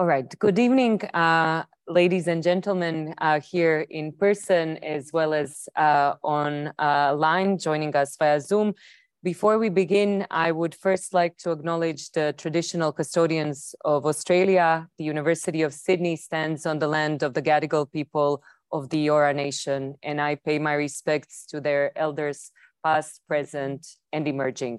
All right. Good evening, uh, ladies and gentlemen, uh, here in person as well as uh, on uh, joining us via Zoom. Before we begin, I would first like to acknowledge the traditional custodians of Australia. The University of Sydney stands on the land of the Gadigal people of the Eora Nation, and I pay my respects to their elders, past, present, and emerging.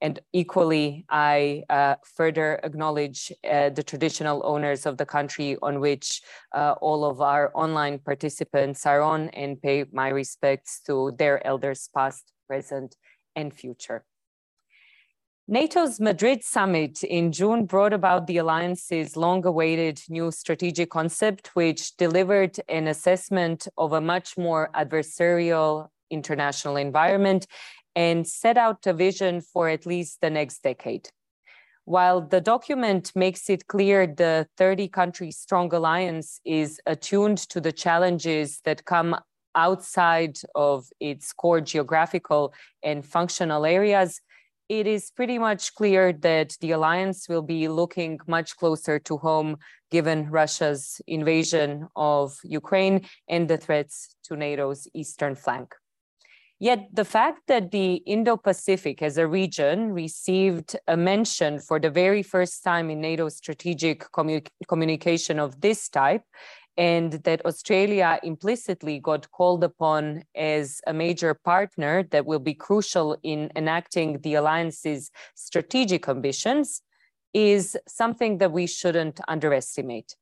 And equally, I uh, further acknowledge uh, the traditional owners of the country on which uh, all of our online participants are on and pay my respects to their elders past, present, and future. NATO's Madrid summit in June brought about the alliance's long awaited new strategic concept, which delivered an assessment of a much more adversarial international environment and set out a vision for at least the next decade. While the document makes it clear the 30 country strong alliance is attuned to the challenges that come outside of its core geographical and functional areas, it is pretty much clear that the alliance will be looking much closer to home given Russia's invasion of Ukraine and the threats to NATO's eastern flank. Yet the fact that the Indo-Pacific as a region received a mention for the very first time in NATO strategic commu communication of this type, and that Australia implicitly got called upon as a major partner that will be crucial in enacting the alliance's strategic ambitions, is something that we shouldn't underestimate.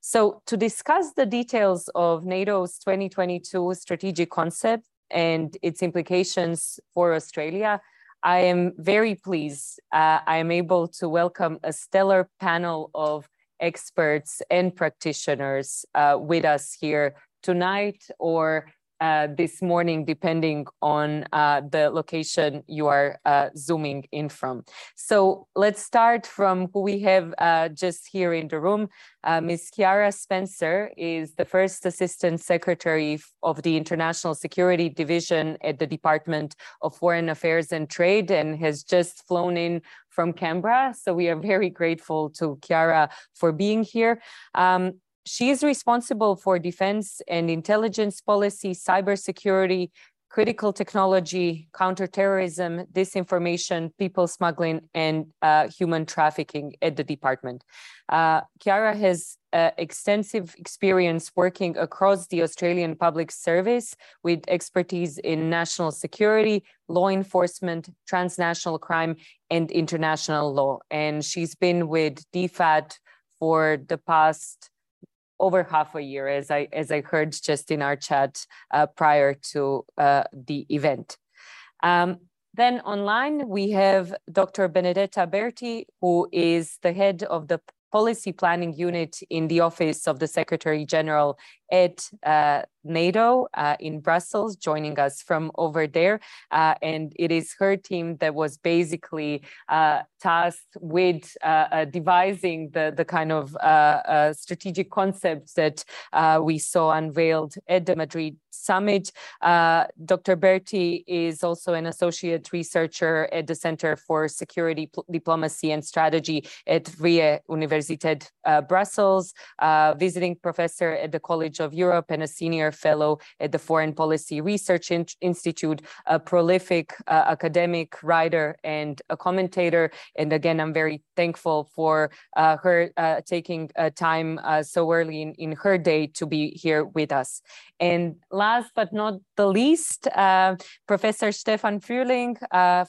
So to discuss the details of NATO's 2022 strategic concept and its implications for Australia, I am very pleased. Uh, I am able to welcome a stellar panel of experts and practitioners uh, with us here tonight or uh, this morning, depending on uh, the location you are uh, zooming in from. So let's start from who we have uh, just here in the room. Uh, Ms. Chiara Spencer is the first Assistant Secretary of the International Security Division at the Department of Foreign Affairs and Trade and has just flown in from Canberra. So we are very grateful to Chiara for being here. Um, she is responsible for defense and intelligence policy, cybersecurity, critical technology, counterterrorism, disinformation, people smuggling, and uh, human trafficking at the department. Uh, Chiara has uh, extensive experience working across the Australian public service with expertise in national security, law enforcement, transnational crime, and international law. And she's been with DFAT for the past over half a year, as I as I heard just in our chat uh, prior to uh, the event. Um, then online we have Dr. Benedetta Berti, who is the head of the policy planning unit in the office of the Secretary General at uh, NATO uh, in Brussels, joining us from over there. Uh, and it is her team that was basically uh, tasked with uh, uh, devising the, the kind of strategic concepts that we saw unveiled at the Madrid summit. Dr. Berti is also an associate researcher at the Center for Security, Diplomacy and Strategy at Vrije Universiteit Brussels, visiting professor at the College College of Europe and a senior fellow at the Foreign Policy Research In Institute, a prolific uh, academic writer and a commentator. And again, I'm very thankful for uh, her uh, taking uh, time uh, so early in, in her day to be here with us. And last but not the least, uh, Professor Stephan Frühling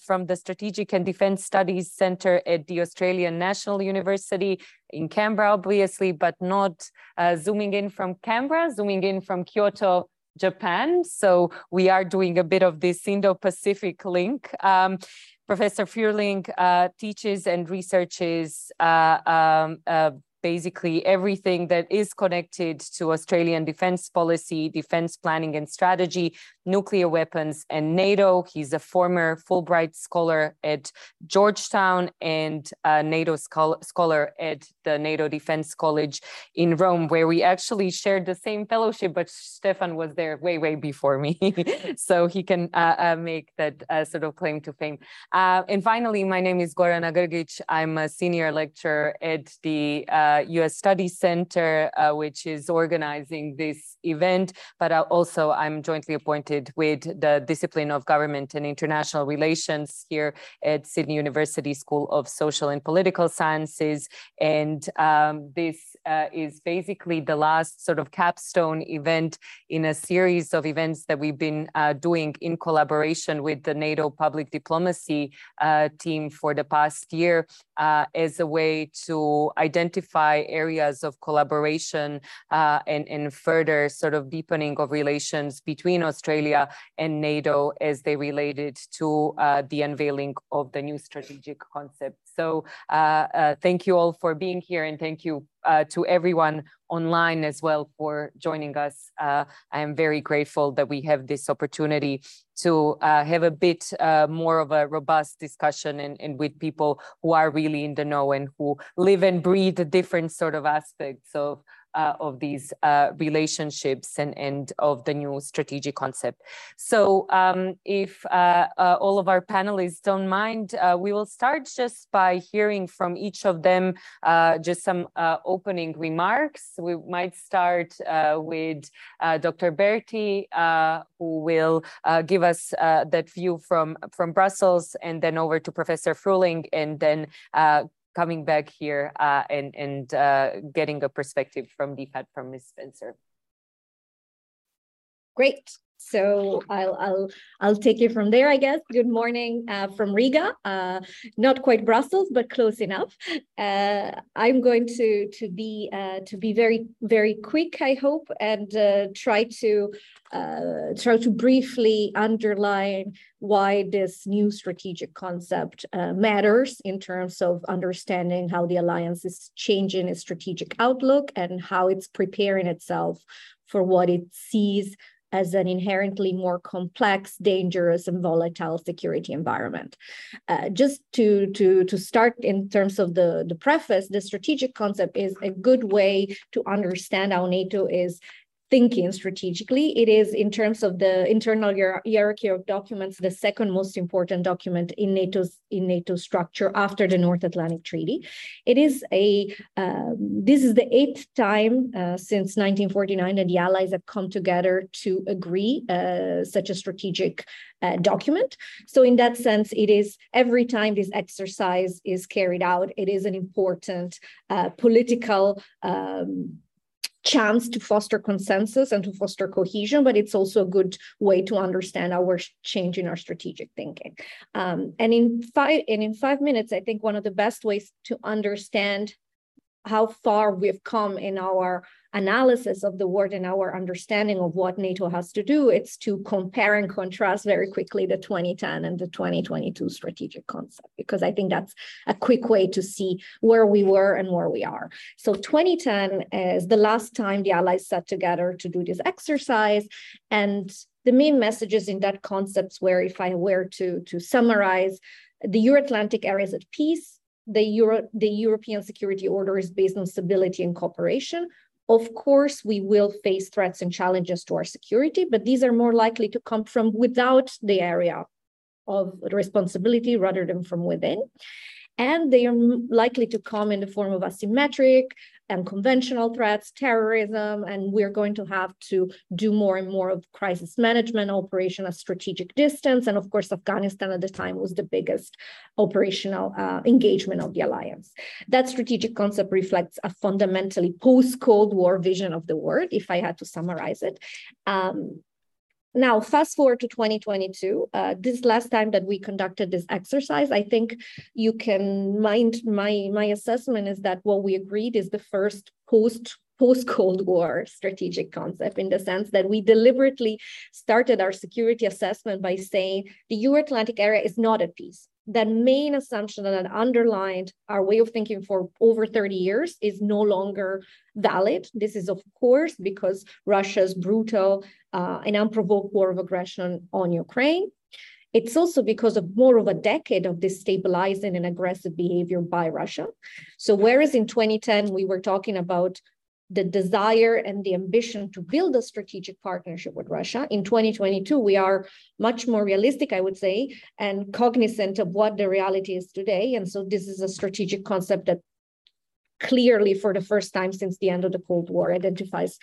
from the Strategic and Defense Studies Center at the Australian National University in Canberra, obviously, but not uh, zooming in from Canberra, zooming in from Kyoto, Japan. So we are doing a bit of this Indo-Pacific link. Um, Professor Frühling uh, teaches and researches uh, um, uh, basically everything that is connected to Australian defense policy, defense planning and strategy, nuclear weapons and NATO. He's a former Fulbright scholar at Georgetown and a NATO scholar at the NATO Defense College in Rome, where we actually shared the same fellowship, but Stephan was there way, way before me. so he can uh, uh, make that uh, sort of claim to fame. Uh, and finally, my name is Goran Grgic. I'm a senior lecturer at the US uh, Studies Center, uh, which is organizing this event, but also I'm jointly appointed with the discipline of government and international relations here at Sydney University School of Social and Political Sciences. And um, this uh, is basically the last sort of capstone event in a series of events that we've been uh, doing in collaboration with the NATO public diplomacy uh, team for the past year uh, as a way to identify areas of collaboration uh, and, and further sort of deepening of relations between Australia and NATO as they related to uh, the unveiling of the new strategic concept. So thank you all for being here and thank you uh, to everyone online as well for joining us. Uh, I am very grateful that we have this opportunity to uh, have a bit uh, more of a robust discussion and, and, with people who are really in the know and who live and breathe different sort of aspects of uh, of these uh, relationships and, and of the new strategic concept. So um, if uh, uh all of our panelists don't mind, uh, we will start just by hearing from each of them uh, just some opening remarks. We might start with Dr. Berti, who will give us that view from, from Brussels and then over to Professor Frühling and then coming back here uh, and, and uh, getting a perspective from DFAT from Ms. Spencer. Great. So I'll I'll I'll take it from there, I guess. Good morning uh, from Riga, uh, not quite Brussels, but close enough. Uh, I'm going to to be uh, to be very very quick, I hope, and uh, try to uh, try to briefly underline why this new strategic concept matters in terms of understanding how the alliance is changing its strategic outlook and how it's preparing itself for what it sees as an inherently more complex, dangerous, and volatile security environment. Uh, just to, to, to start in terms of the, the preface, the strategic concept is a good way to understand how NATO is thinking strategically. It is, in terms of the internal hierarchy of documents, the second most important document in NATO's in NATO structure after the North Atlantic Treaty. It is a um, this is the eighth time uh, since 1949 that the Allies have come together to agree uh, such a strategic uh, document. So in that sense, it is every time this exercise is carried out, it is an important uh, political. Um, chance to foster consensus and to foster cohesion, but it's also a good way to understand how we're changing our strategic thinking. Um, and in five and in five minutes, I think one of the best ways to understand how far we've come in our analysis of the word and our understanding of what NATO has to do, it's to compare and contrast very quickly the 2010 and the 2022 strategic concept, because I think that's a quick way to see where we were and where we are. So 2010 is the last time the Allies sat together to do this exercise. And the main messages in that concept were, if I were to, to summarize, the Euro-Atlantic area is at peace, the, Euro, the European security order is based on stability and cooperation. Of course, we will face threats and challenges to our security, but these are more likely to come from without the area of responsibility rather than from within. And they are likely to come in the form of asymmetric, and conventional threats, terrorism, and we're going to have to do more and more of crisis management, operation at strategic distance. And of course, Afghanistan at the time was the biggest operational uh, engagement of the alliance. That strategic concept reflects a fundamentally post-Cold War vision of the world, if I had to summarize it. Um, now, fast forward to 2022, uh, this last time that we conducted this exercise, I think you can mind my, my assessment is that what we agreed is the first post post Cold War strategic concept in the sense that we deliberately started our security assessment by saying the Euro Atlantic area is not at peace. That main assumption that underlined our way of thinking for over 30 years is no longer valid. This is, of course, because Russia's brutal uh, and unprovoked war of aggression on Ukraine. It's also because of more of a decade of destabilizing and aggressive behavior by Russia. So, whereas in 2010 we were talking about the desire and the ambition to build a strategic partnership with Russia. In 2022, we are much more realistic, I would say, and cognizant of what the reality is today. And so this is a strategic concept that clearly, for the first time since the end of the Cold War, identifies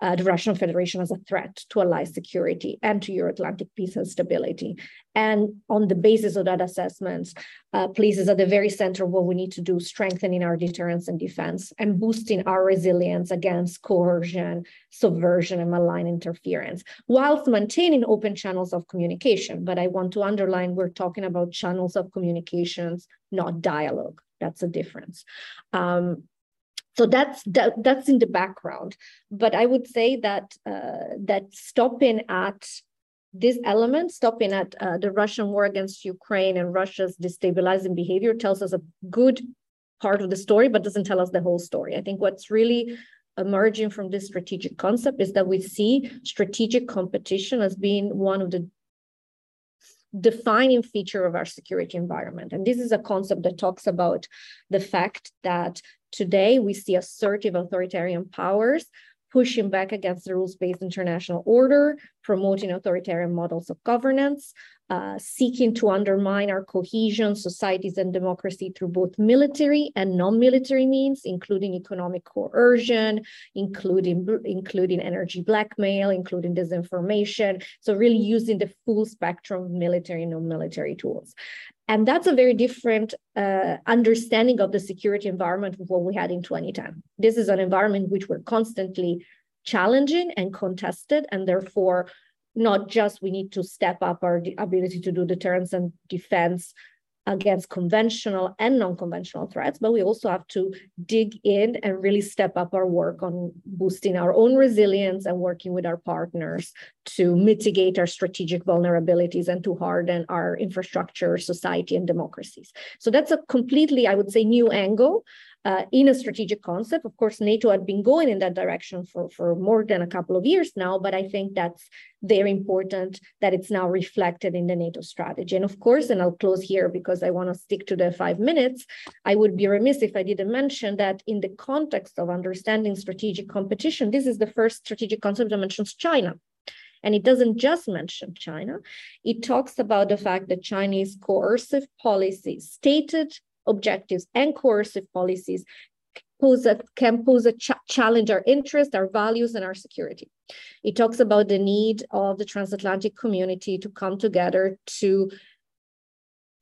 uh, the Russian Federation as a threat to Allied security and to Euro-Atlantic peace and stability. And on the basis of that assessment, uh, police is at the very center of what we need to do, strengthening our deterrence and defense and boosting our resilience against coercion, subversion, and malign interference, whilst maintaining open channels of communication. But I want to underline, we're talking about channels of communications, not dialogue. That's a difference. Um, so that's that, that's in the background. But i would say that uh, that stopping at this element stopping at uh, the russian war against ukraine and russia's destabilizing behavior tells us a good part of the story but doesn't tell us the whole story. I think what's really emerging from this strategic concept is that we see strategic competition as being one of the defining feature of our security environment. And this is a concept that talks about the fact that Today, we see assertive authoritarian powers pushing back against the rules-based international order, promoting authoritarian models of governance, uh, seeking to undermine our cohesion, societies, and democracy through both military and non-military means, including economic coercion, including, including energy blackmail, including disinformation. So really using the full spectrum of military and non-military tools. And that's a very different uh, understanding of the security environment of what we had in 2010. This is an environment which we're constantly challenging and contested, and therefore, not just we need to step up our ability to do deterrence and defense against conventional and non-conventional threats, but we also have to dig in and really step up our work on boosting our own resilience and working with our partners to mitigate our strategic vulnerabilities and to harden our infrastructure, society, and democracies. So that's a completely, I would say, new angle uh, in a strategic concept. Of course, NATO had been going in that direction for, for more than a couple of years now, but I think that's very important that it's now reflected in the NATO strategy. And of course, and I'll close here because I want to stick to the five minutes, I would be remiss if I didn't mention that in the context of understanding strategic competition, this is the first strategic concept that mentions China. And it doesn't just mention China. It talks about the fact that Chinese coercive policies, stated objectives and coercive policies pose a, can pose a ch challenge our interests, our values, and our security. It talks about the need of the transatlantic community to come together to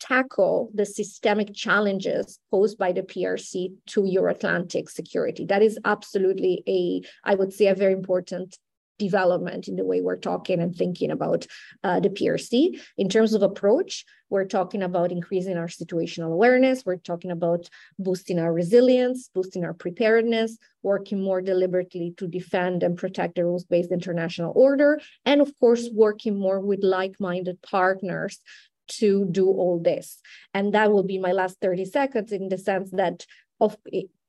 tackle the systemic challenges posed by the PRC to Euro-Atlantic security. That is absolutely a, I would say, a very important development in the way we're talking and thinking about uh, the PRC. In terms of approach, we're talking about increasing our situational awareness. We're talking about boosting our resilience, boosting our preparedness, working more deliberately to defend and protect the rules-based international order, and of course, working more with like-minded partners to do all this. And that will be my last 30 seconds in the sense that of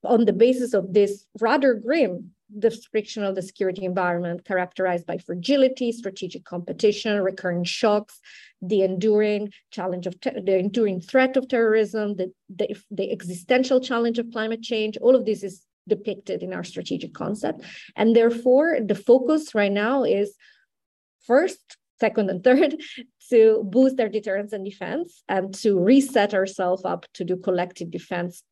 on the basis of this rather grim description of the security environment characterized by fragility, strategic competition, recurring shocks, the enduring challenge of the enduring threat of terrorism, the, the, the existential challenge of climate change. All of this is depicted in our strategic concept. And therefore, the focus right now is first, second, and third to boost our deterrence and defense and to reset ourselves up to do collective defense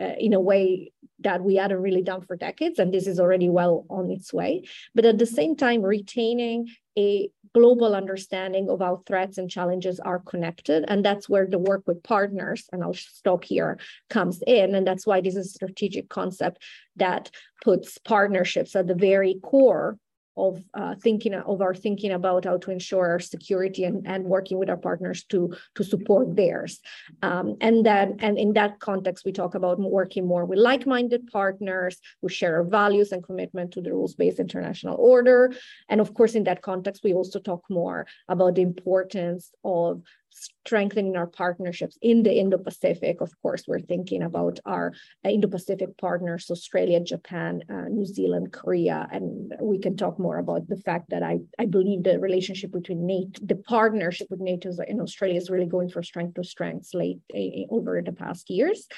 uh, in a way that we hadn't really done for decades, and this is already well on its way. But at the same time, retaining a global understanding of how threats and challenges are connected. And that's where the work with partners, and I'll stop here, comes in. And that's why this is a strategic concept that puts partnerships at the very core of uh, thinking of our thinking about how to ensure our security and, and working with our partners to to support theirs. Um, and then and in that context we talk about working more with like-minded partners who share our values and commitment to the rules-based international order. And of course in that context we also talk more about the importance of strengthening our partnerships in the Indo-Pacific. Of course, we're thinking about our uh, Indo-Pacific partners, Australia, Japan, uh, New Zealand, Korea, and we can talk more about the fact that I, I believe the relationship between NATO, the partnership with NATO in Australia is really going from strength to strength late uh, over the past years.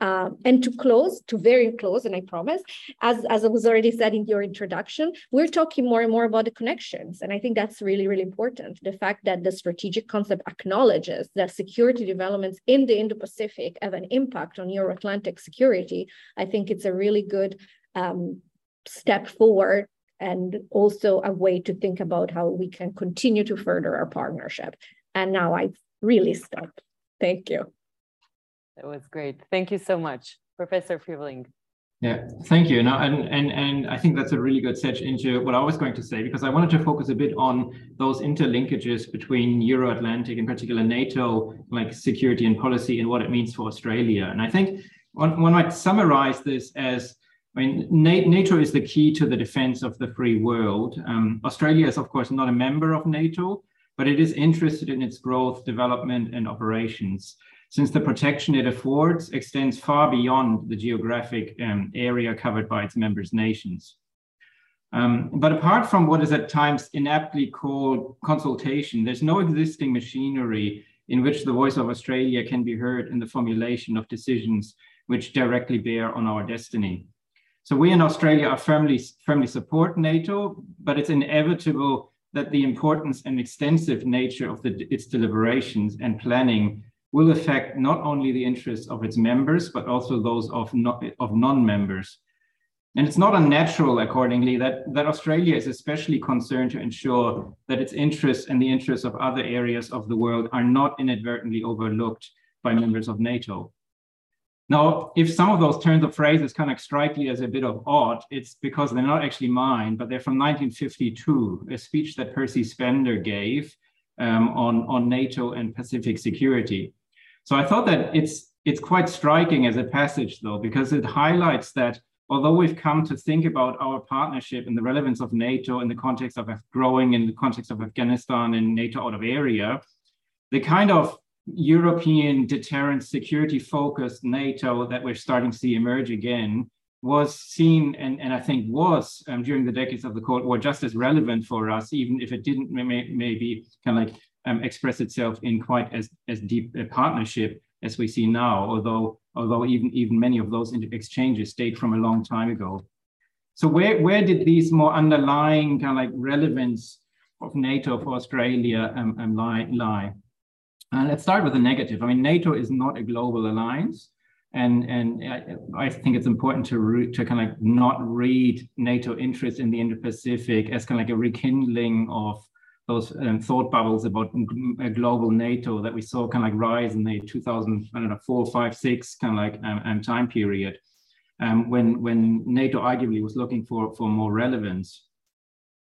Um, and to close, to very close, and I promise, as, as I was already said in your introduction, we're talking more and more about the connections. And I think that's really, really important. The fact that the strategic concept acknowledges that security developments in the Indo-Pacific have an impact on Euro-Atlantic security, I think it's a really good um, step forward and also a way to think about how we can continue to further our partnership. And now I've really stopped. Thank you. That was great. Thank you so much, Professor Frühling. Yeah, thank you. Now, and, and, and I think that's a really good set into what I was going to say, because I wanted to focus a bit on those interlinkages between Euro-Atlantic, in particular NATO, like security and policy and what it means for Australia. And I think one, one might summarize this as, I mean, NATO is the key to the defense of the free world. Um, Australia is, of course, not a member of NATO, but it is interested in its growth, development, and operations since the protection it affords extends far beyond the geographic um, area covered by its members' nations. Um, but apart from what is at times inaptly called consultation, there's no existing machinery in which the voice of Australia can be heard in the formulation of decisions which directly bear on our destiny. So we in Australia are firmly, firmly support NATO, but it's inevitable that the importance and extensive nature of the, its deliberations and planning will affect not only the interests of its members, but also those of, no, of non-members. And it's not unnatural, accordingly, that, that Australia is especially concerned to ensure that its interests and the interests of other areas of the world are not inadvertently overlooked by members of NATO. Now, if some of those turns of phrases kind of strike you as a bit of odd, it's because they're not actually mine, but they're from 1952, a speech that Percy Spender gave um, on, on NATO and Pacific security. So I thought that it's it's quite striking as a passage though, because it highlights that although we've come to think about our partnership and the relevance of NATO in the context of growing in the context of Afghanistan and NATO out of area, the kind of European deterrence security focused NATO that we're starting to see emerge again was seen and, and I think was um, during the decades of the Cold War just as relevant for us, even if it didn't may, maybe kind of like um, express itself in quite as, as deep a partnership as we see now, although although even, even many of those exchanges date from a long time ago. So where, where did these more underlying kind of like relevance of NATO for Australia um, um, lie? lie? Uh, let's start with the negative. I mean, NATO is not a global alliance. And, and I, I think it's important to, re, to kind of not read NATO interest in the Indo-Pacific as kind of like a rekindling of those um, thought bubbles about a global NATO that we saw kind of like rise in the 2000, I don't know, four, five, six kind of like um, um, time period, um, when when NATO arguably was looking for for more relevance.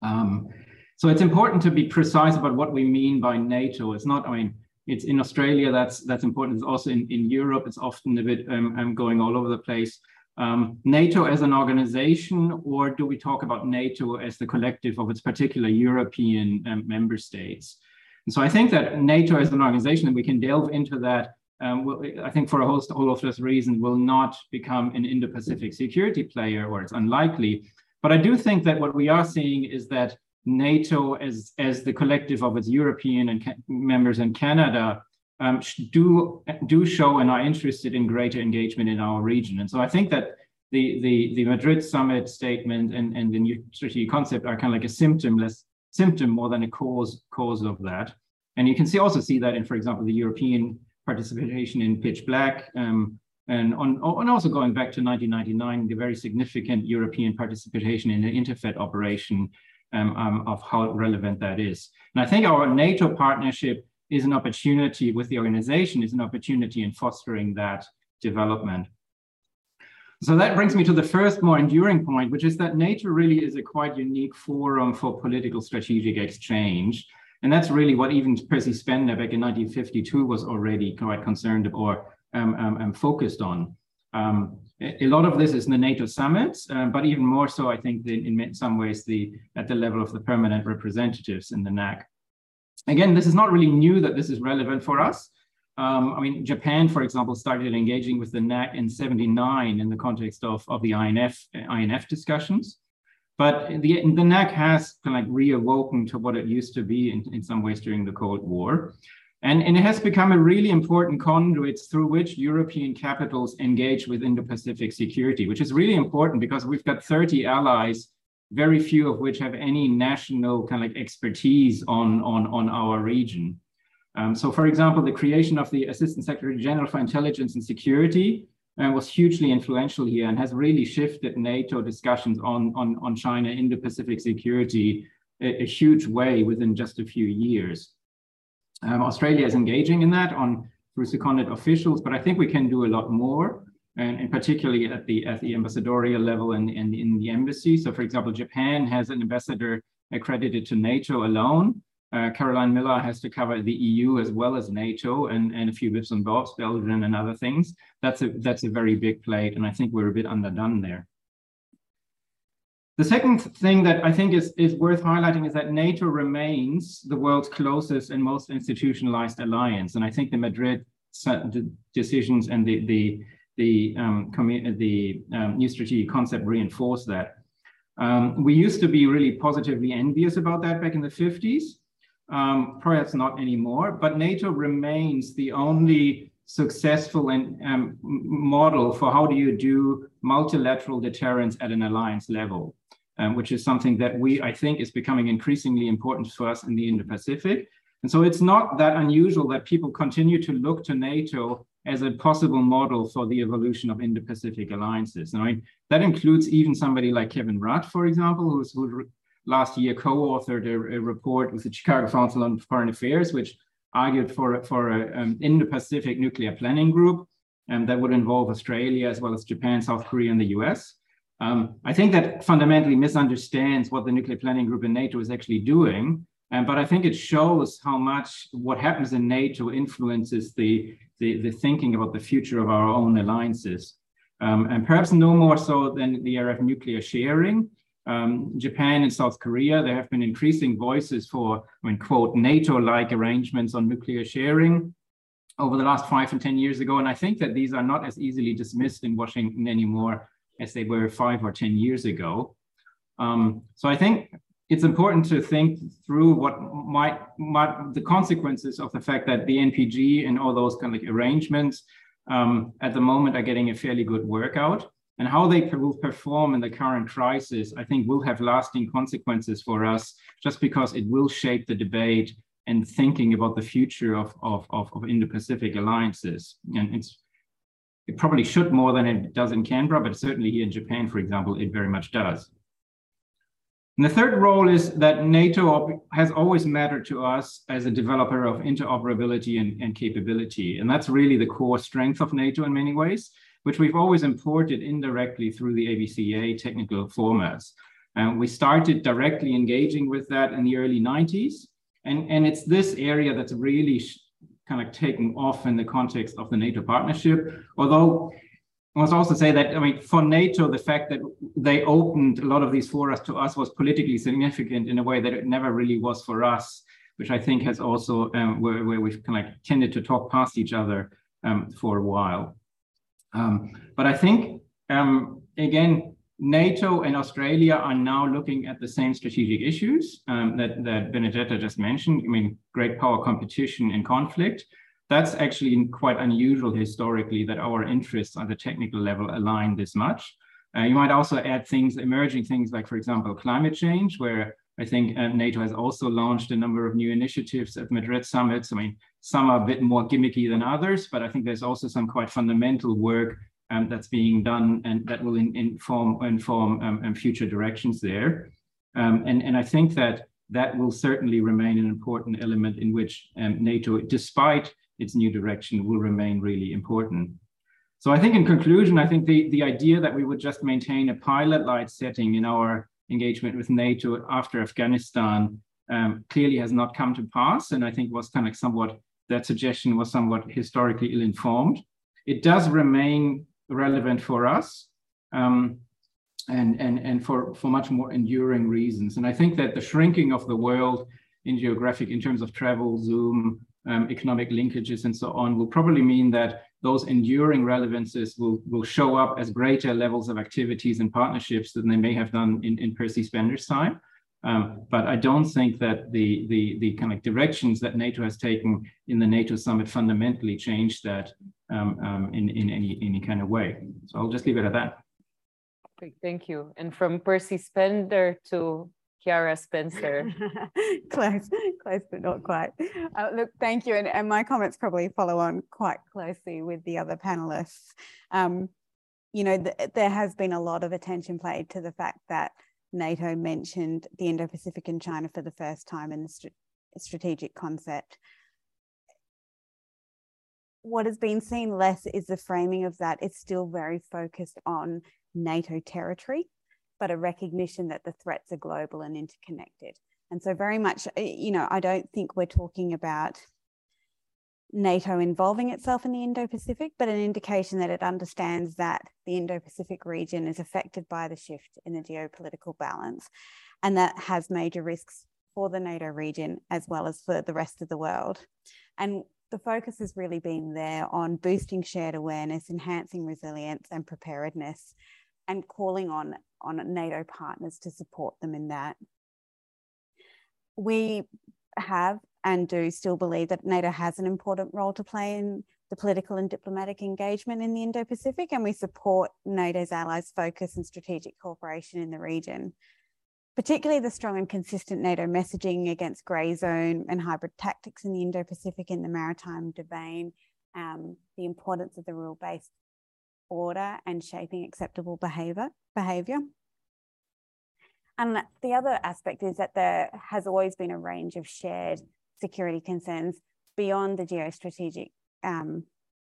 Um, so it's important to be precise about what we mean by NATO. It's not, I mean, it's in Australia that's that's important. It's also in, in Europe. It's often a bit um, going all over the place. Um, NATO as an organization, or do we talk about NATO as the collective of its particular European um, member states? And so I think that NATO as an organization, and we can delve into that, um, will, I think for a host all of those reasons, will not become an Indo-Pacific security player, or it's unlikely. But I do think that what we are seeing is that NATO as, as the collective of its European and members and Canada um, do, do show and are interested in greater engagement in our region. And so I think that the, the, the Madrid summit statement and, and the new strategic concept are kind of like a symptomless symptom more than a cause, cause of that. And you can see also see that in, for example, the European participation in Pitch Black, um, and, on, and also going back to 1999, the very significant European participation in the INTERFET operation um, um, of how relevant that is. And I think our NATO partnership is an opportunity with the organization, is an opportunity in fostering that development. So that brings me to the first more enduring point, which is that NATO really is a quite unique forum for political strategic exchange. And that's really what even Percy Spender back in 1952 was already quite concerned or um, um, um, focused on. Um, a lot of this is in the NATO summits, uh, but even more so, I think, in, in some ways, the at the level of the permanent representatives in the NAC. Again, this is not really new that this is relevant for us. Um, I mean, Japan, for example, started engaging with the NAC in 79 in the context of, of the INF, INF discussions. But the, the NAC has kind of like reawoken to what it used to be in, in some ways during the Cold War. And, and it has become a really important conduit through which European capitals engage with Indo-Pacific security, which is really important because we've got 30 allies, very few of which have any national kind of like expertise on, on, on our region. Um, so for example, the creation of the Assistant Secretary General for Intelligence and Security uh, was hugely influential here and has really shifted NATO discussions on, on, on China Indo-Pacific security a, a, huge way within just a few years. Um, Australia is engaging in that on through seconded officials, but I think we can do a lot more, and, and particularly at the at the ambassadorial level and, and in the embassy. So, for example, Japan has an ambassador accredited to NATO alone, uh, Caroline Miller has to cover the EU as well as NATO and, and a few bits and bobs, Belgium and other things. That's a, that's a very big plate, and I think we're a bit underdone there. The second thing that I think is, is worth highlighting is that NATO remains the world's closest and most institutionalized alliance. And I think the Madrid decisions and the, the, the, um, the um, new strategic concept reinforce that. Um, we used to be really positively envious about that back in the 50s um, perhaps not anymore, but NATO remains the only successful and, um, model for how do you do multilateral deterrence at an alliance level, um, which is something that we, I think, is becoming increasingly important for us in the Indo-Pacific. And so it's not that unusual that people continue to look to NATO as a possible model for the evolution of Indo-Pacific alliances. And I mean, that includes even somebody like Kevin Rudd, for example, who's, who last year co-authored a, a, report with the Chicago Council on Foreign Affairs, which argued for, for an um, Indo-Pacific nuclear planning group um, that would involve Australia as well as Japan, South Korea, and the US. Um, I think that fundamentally misunderstands what the nuclear planning group in NATO is actually doing. Um, but I think it shows how much what happens in NATO influences the, the, the thinking about the future of our own alliances. Um, and perhaps no more so than the area of nuclear sharing, um, Japan and South Korea, there have been increasing voices for, I mean, quote, NATO-like arrangements on nuclear sharing over the last five and 10 years ago. And I think that these are not as easily dismissed in Washington anymore as they were five or 10 years ago. Um, so I think it's important to think through what might, might, the consequences of the fact that the NPG and all those kind of arrangements um, at the moment are getting a fairly good workout and how they will perform in the current crisis, I think will have lasting consequences for us just because it will shape the debate and thinking about the future of, of, of, of Indo-Pacific alliances. And it's, it probably should more than it does in Canberra, but certainly here in Japan, for example, it very much does. And the third role is that NATO has always mattered to us as a developer of interoperability and, and capability. And that's really the core strength of NATO in many ways which we've always imported indirectly through the ABCA technical formats. And we started directly engaging with that in the early 90s. And, and it's this area that's really kind of taken off in the context of the NATO partnership. Although I must also say that, I mean, for NATO, the fact that they opened a lot of these forums to us was politically significant in a way that it never really was for us, which I think has also, um, where, where we've kind of like tended to talk past each other um, for a while. Um, but I think, um, again, NATO and Australia are now looking at the same strategic issues um, that, that Benedetta just mentioned. I mean, great power competition and conflict. That's actually quite unusual historically that our interests on the technical level align this much. Uh, you might also add things, emerging things like, for example, climate change, where I think uh, NATO has also launched a number of new initiatives at Madrid summits. I mean, some are a bit more gimmicky than others, but I think there's also some quite fundamental work um, that's being done and that will in, inform inform um, future directions there. Um, and, and I think that that will certainly remain an important element in which um, NATO, despite its new direction, will remain really important. So I think in conclusion, I think the, the idea that we would just maintain a pilot light setting in our engagement with NATO after Afghanistan um, clearly has not come to pass, and I think was kind of somewhat that suggestion was somewhat historically ill-informed. It does remain relevant for us, um, and and and for for much more enduring reasons. And I think that the shrinking of the world in geographic, in terms of travel, Zoom, um, economic linkages, and so on, will probably mean that those enduring relevances will, will show up as greater levels of activities and partnerships than they may have done in, in Percy Spender's time. Um, but I don't think that the, the, the kind of directions that NATO has taken in the NATO summit fundamentally changed that um, um, in, in any, any kind of way. So I'll just leave it at that. Okay, thank you. And from Percy Spender to Chiara Spencer. close, close, but not quite. Uh, look, thank you. And, and, my comments probably follow on quite closely with the other panelists. Um, you know, th there has been a lot of attention paid to the fact that NATO mentioned the Indo-Pacific and China for the first time in the st strategic concept. What has been seen less is the framing of that. It's still very focused on NATO territory, but a recognition that the threats are global and interconnected. And so very much, uh, you know, I don't think we're talking about NATO involving itself in the Indo Pacific, but an indication that it understands that the Indo Pacific region is affected by the shift in the geopolitical balance and that has major risks for the NATO region as well as for the rest of the world. And the focus has really been there on boosting shared awareness, enhancing resilience and preparedness, and calling on, on NATO partners to support them in that. We have and do still believe that NATO has an important role to play in the political and diplomatic engagement in the Indo Pacific, and we support NATO's allies' focus and strategic cooperation in the region. Particularly the strong and consistent NATO messaging against grey zone and hybrid tactics in the Indo Pacific in the maritime domain, um, the importance of the rule based order and shaping acceptable behavior. behavior. And the other aspect is that there has always been a range of shared security concerns beyond the geostrategic um,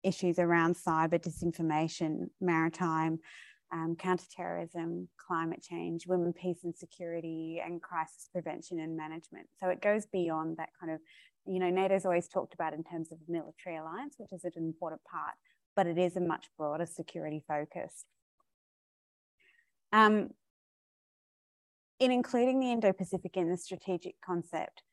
issues around cyber disinformation, maritime, um, counterterrorism, climate change, women, peace and security, and crisis prevention and management. So it goes beyond that kind of, you know, NATO's always talked about in terms of military alliance, which is an important part, but it is a much broader security focus. Um, in including the Indo-Pacific in the strategic concept,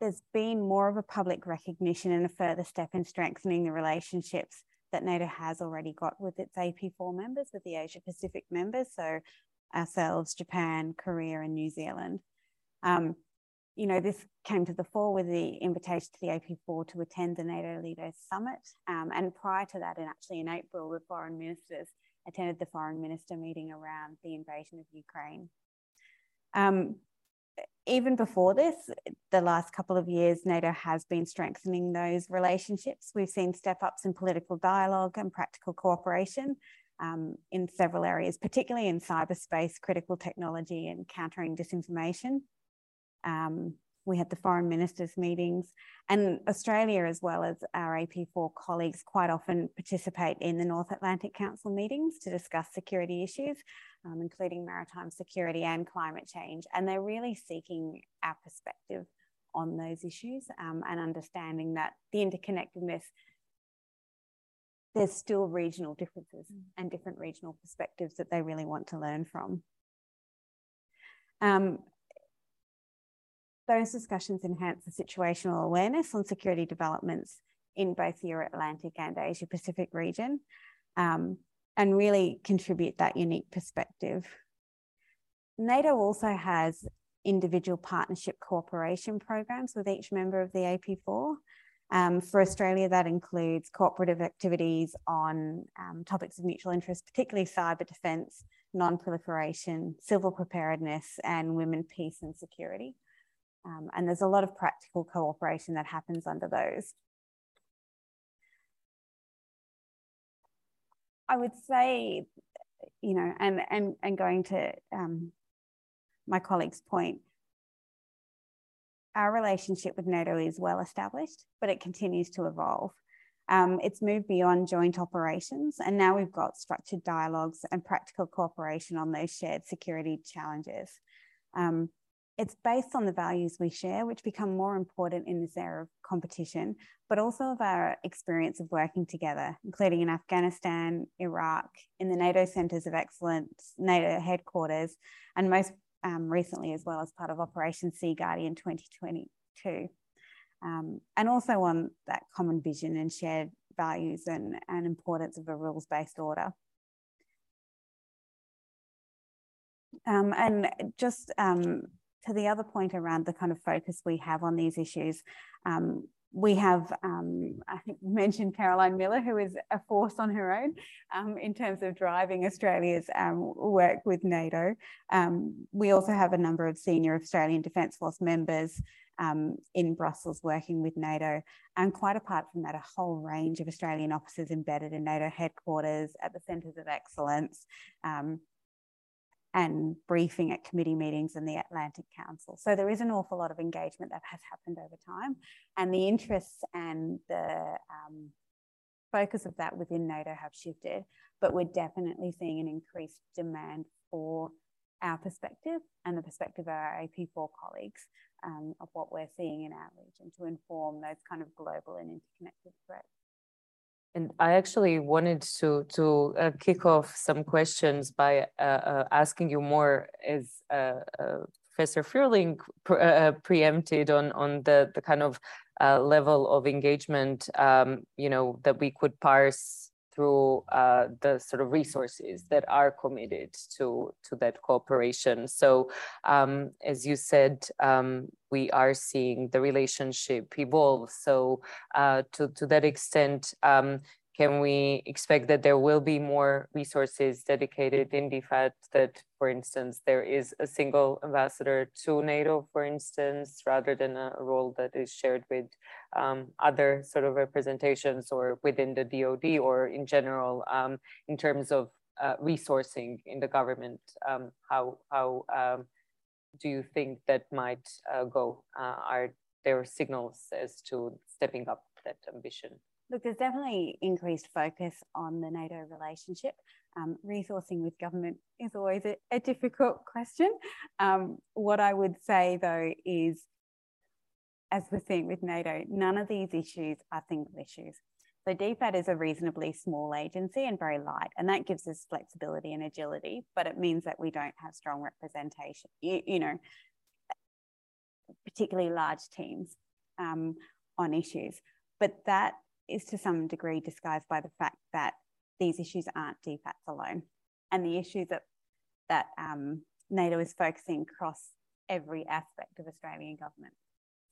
there's been more of a public recognition and a further step in strengthening the relationships that NATO has already got with its AP4 members, with the Asia Pacific members, so ourselves, Japan, Korea, and New Zealand. Um, you know, this came to the fore with the invitation to the AP4 to attend the NATO Leaders Summit. Um, and prior to that, and actually in April, the foreign ministers attended the foreign minister meeting around the invasion of Ukraine. Um, even before this, the last couple of years, NATO has been strengthening those relationships. We've seen step ups in political dialogue and practical cooperation um, in several areas, particularly in cyberspace, critical technology, and countering disinformation. Um, we had the foreign ministers meetings and Australia as well as our AP4 colleagues quite often participate in the North Atlantic Council meetings to discuss security issues, um, including maritime security and climate change. And they're really seeking our perspective on those issues um, and understanding that the interconnectedness, there's still regional differences mm. and different regional perspectives that they really want to learn from. Um, those discussions enhance the situational awareness on security developments in both the Euro-Atlantic and Asia Pacific region um, and really contribute that unique perspective. NATO also has individual partnership cooperation programs with each member of the AP4. Um, for Australia, that includes cooperative activities on um, topics of mutual interest, particularly cyber defence, non-proliferation, civil preparedness, and women, peace and security. Um, and there's a lot of practical cooperation that happens under those. I would say, you know, and, and, and going to um, my colleague's point, our relationship with NATO is well established, but it continues to evolve. Um, it's moved beyond joint operations, and now we've got structured dialogues and practical cooperation on those shared security challenges. Um, it's based on the values we share, which become more important in this era of competition, but also of our experience of working together, including in Afghanistan, Iraq, in the NATO centres of excellence, NATO headquarters, and most um, recently as well as part of Operation Sea Guardian 2022. Um, and also on that common vision and shared values and, and importance of a rules-based order. Um, and just um, to the other point around the kind of focus we have on these issues, um, we have, um, I think, mentioned Caroline Miller, who is a force on her own um, in terms of driving Australia's um, work with NATO. Um, we also have a number of senior Australian Defence Force members um, in Brussels working with NATO. And quite apart from that, a whole range of Australian officers embedded in NATO headquarters at the centres of excellence. And briefing at committee meetings in the Atlantic Council. So there is an awful lot of engagement that has happened over time, and the interests and the um, focus of that within NATO have shifted, but we're definitely seeing an increased demand for our perspective and the perspective of our AP4 colleagues um, of what we're seeing in our region to inform those kind of global and interconnected threats. And I actually wanted to to uh, kick off some questions by uh, uh, asking you more as uh, uh, Professor Frühling pre uh, preempted on on the the kind of level of engagement um, you know that we could parse through uh, the sort of resources that are committed to, to that cooperation. So um, as you said, um, we are seeing the relationship evolve. So uh, to, to that extent, um, can we expect that there will be more resources dedicated in DFAT that, for instance, there is a single ambassador to NATO, for instance, rather than a role that is shared with um, other sort of representations or within the DoD or in general um, in terms of uh, resourcing in the government? Um, how how um, do you think that might uh, go? Uh, are there signals as to stepping up that ambition? Look, there's definitely increased focus on the NATO relationship. Um, resourcing with government is always a, a difficult question. Um, what I would say though is, as we're seeing with NATO, none of these issues are single issues. So DFAT is a reasonably small agency and very light, and that gives us flexibility and agility, but it means that we don't have strong representation, you, you know, particularly large teams um, on issues. But that is to some degree disguised by the fact that these issues aren't DFATs alone. And the issues that, that um, NATO is focusing across every aspect of Australian government.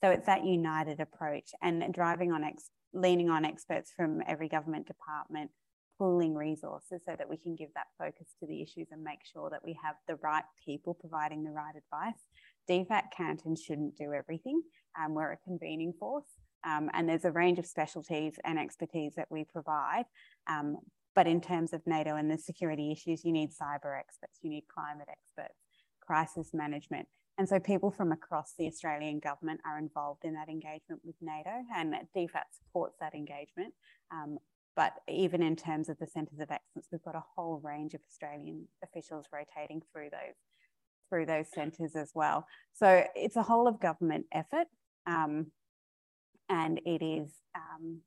So it's that united approach and driving on, ex- leaning on experts from every government department, pooling resources so that we can give that focus to the issues and make sure that we have the right people providing the right advice. DFAT can't and shouldn't do everything. Um, we're a convening force. Um, and there's a range of specialties and expertise that we provide. Um, but in terms of NATO and the security issues, you need cyber experts, you need climate experts, crisis management. And so people from across the Australian government are involved in that engagement with NATO, and DFAT supports that engagement. Um, but even in terms of the centres of excellence, we've got a whole range of Australian officials rotating through those through those centres as well. So it's a whole of government effort. Um, and it is, um,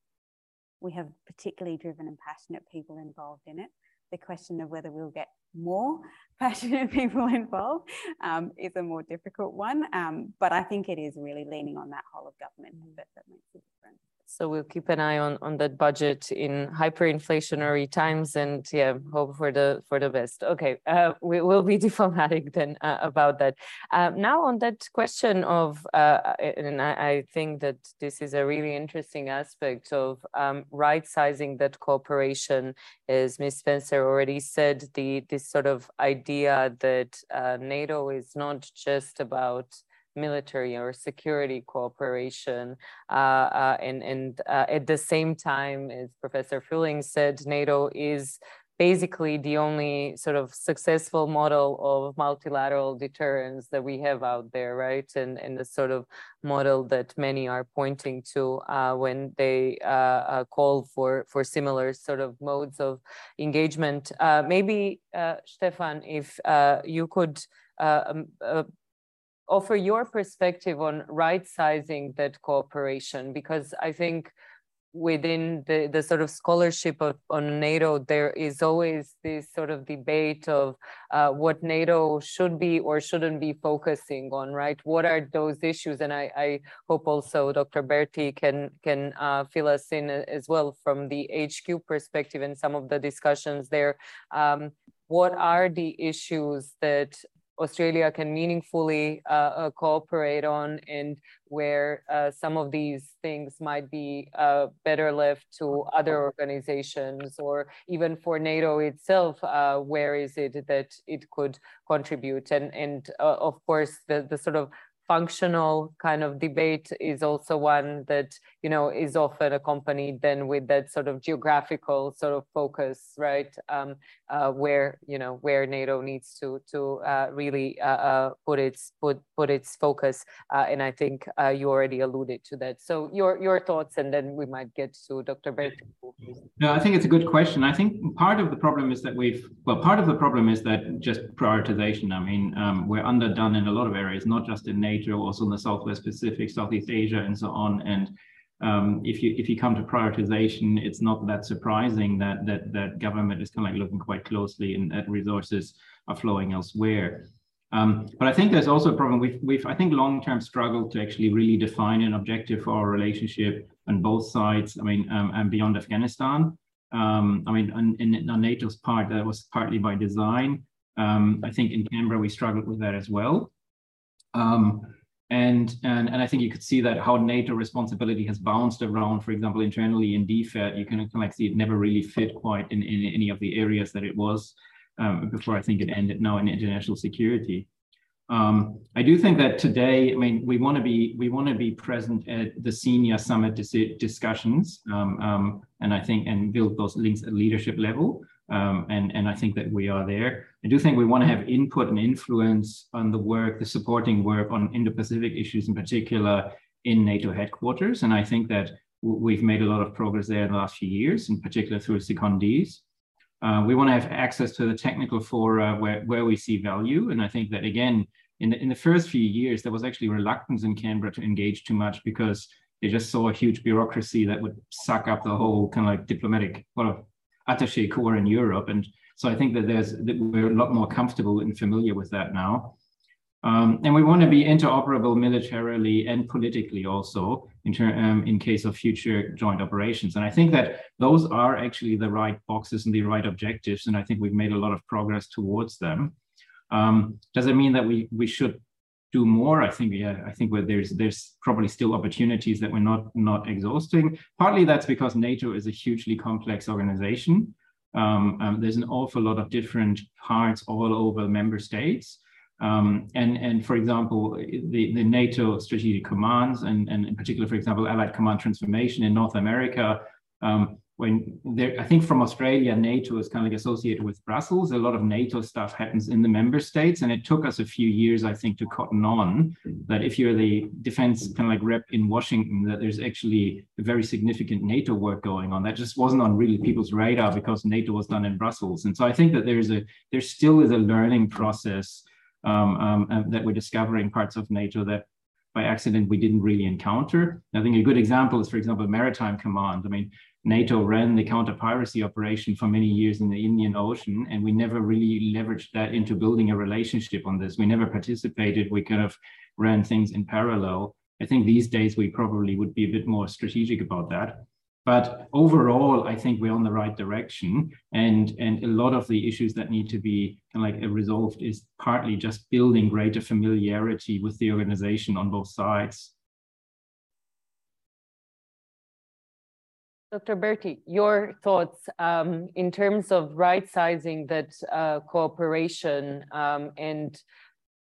we have particularly driven and passionate people involved in it. The question of whether we'll get more passionate people involved um, is a more difficult one, um, but I think it is really leaning on that whole of government that, that makes a difference. So we'll keep an eye on, on that budget in hyperinflationary times and yeah, hope for the for the best. Okay, uh, we will be diplomatic then uh, about that. Uh, now on that question of, uh, and I, I, think that this is a really interesting aspect of um, right sizing that cooperation, as Ms. Spencer already said, the this sort of idea that uh, NATO is not just about military or security cooperation. Uh, uh, and and uh, at the same time, as Professor Frühling said, NATO is basically the only sort of successful model of multilateral deterrence that we have out there, right? And, and the sort of model that many are pointing to uh, when they uh, uh, call for, for similar sort of modes of engagement. Uh, maybe, uh, Stephan, if uh, you could um, offer your perspective on right sizing that cooperation because I think within the, the sort of scholarship of, on NATO, there is always this sort of debate of uh, what NATO should be or shouldn't be focusing on, right? What are those issues? And I, I hope also Dr. Berti can, can uh, fill us in as well from the HQ perspective and some of the discussions there. Um, what are the issues that Australia can meaningfully uh, uh, cooperate on and where uh, some of these things might be uh, better left to other organizations or even for NATO itself, uh, where is it that it could contribute? And, and uh, of course, the, the sort of functional kind of debate is also one that you know is often accompanied then with that sort of geographical sort of focus right? Um, uh, where you know where nato needs to to uh, really uh, uh put its put put its focus uh, and i think uh, you already alluded to that. So your your thoughts and then we might get to dr Berti. no i think it's a good question. I think part of the problem is that we've well part of the problem is that just prioritization. I mean um, we're underdone in a lot of areas not just in nato NATO, also in the Southwest Pacific, Southeast Asia, and so on. And um, if you if you come to prioritization, it's not that surprising that that that government is kind of like looking quite closely and that resources are flowing elsewhere. Um, but I think there's also a problem. We've, we've I think, long-term struggled to actually really define an objective for our relationship on both sides. I mean, um, and beyond Afghanistan. Um, I mean, in, on NATO's part, that was partly by design. Um, I think in Canberra we struggled with that as well. Um, and, and, and I think you could see that how NATO responsibility has bounced around, for example, internally in DFAT, you can like see it never really fit quite in, in any of the areas that it was um, before I think it ended now in international security. Um, I do think that today, I mean, we want to be we want to be present at the senior summit dis discussions, um, um, and I think and build those links at leadership level. Um, and, and I think that we are there. I do think we want to have input and influence on the work, the supporting work on Indo-Pacific issues in particular in NATO headquarters. And I think that we've made a lot of progress there in the last few years, in particular through secondees. Uh, we want to have access to the technical fora where, where we see value. And I think that, again, in the, in the first few years, there was actually reluctance in Canberra to engage too much because they just saw a huge bureaucracy that would suck up the whole kind of like diplomatic, well, attaché corps in Europe. And so I think that there's that we're a lot more comfortable and familiar with that now. Um, and we want to be interoperable militarily and politically also in, um, in case of future joint operations. And I think that those are actually the right boxes and the right objectives. And I think we've made a lot of progress towards them. Um, does it mean that we, we should do more? I think, yeah, I think where there's there's probably still opportunities that we're not not exhausting. Partly that's because NATO is a hugely complex organization. Um, um, there's an awful lot of different parts all over member states. Um, and, and for example, the, the NATO strategic commands and, and in particular, for example, Allied Command Transformation in North America, um, when there, I think from Australia, NATO is kind of like associated with Brussels. A lot of NATO stuff happens in the member states, and it took us a few years, I think, to cotton on that if you're the defense kind of like rep in Washington, that there's actually a very significant NATO work going on. That just wasn't on really people's radar because NATO was done in Brussels. And so I think that there's a there still is a learning process um, um, that we're discovering parts of NATO that by accident we didn't really encounter. I think a good example is, for example, Maritime Command. I mean, NATO ran the counter piracy operation for many years in the Indian Ocean, and we never really leveraged that into building a relationship on this. We never participated. We kind of ran things in parallel. I think these days we probably would be a bit more strategic about that. But overall, I think we're on the right direction, and and a lot of the issues that need to be kind of like resolved is partly just building greater familiarity with the organization on both sides. Dr. Berti, your thoughts um, in terms of right sizing that uh, cooperation um, and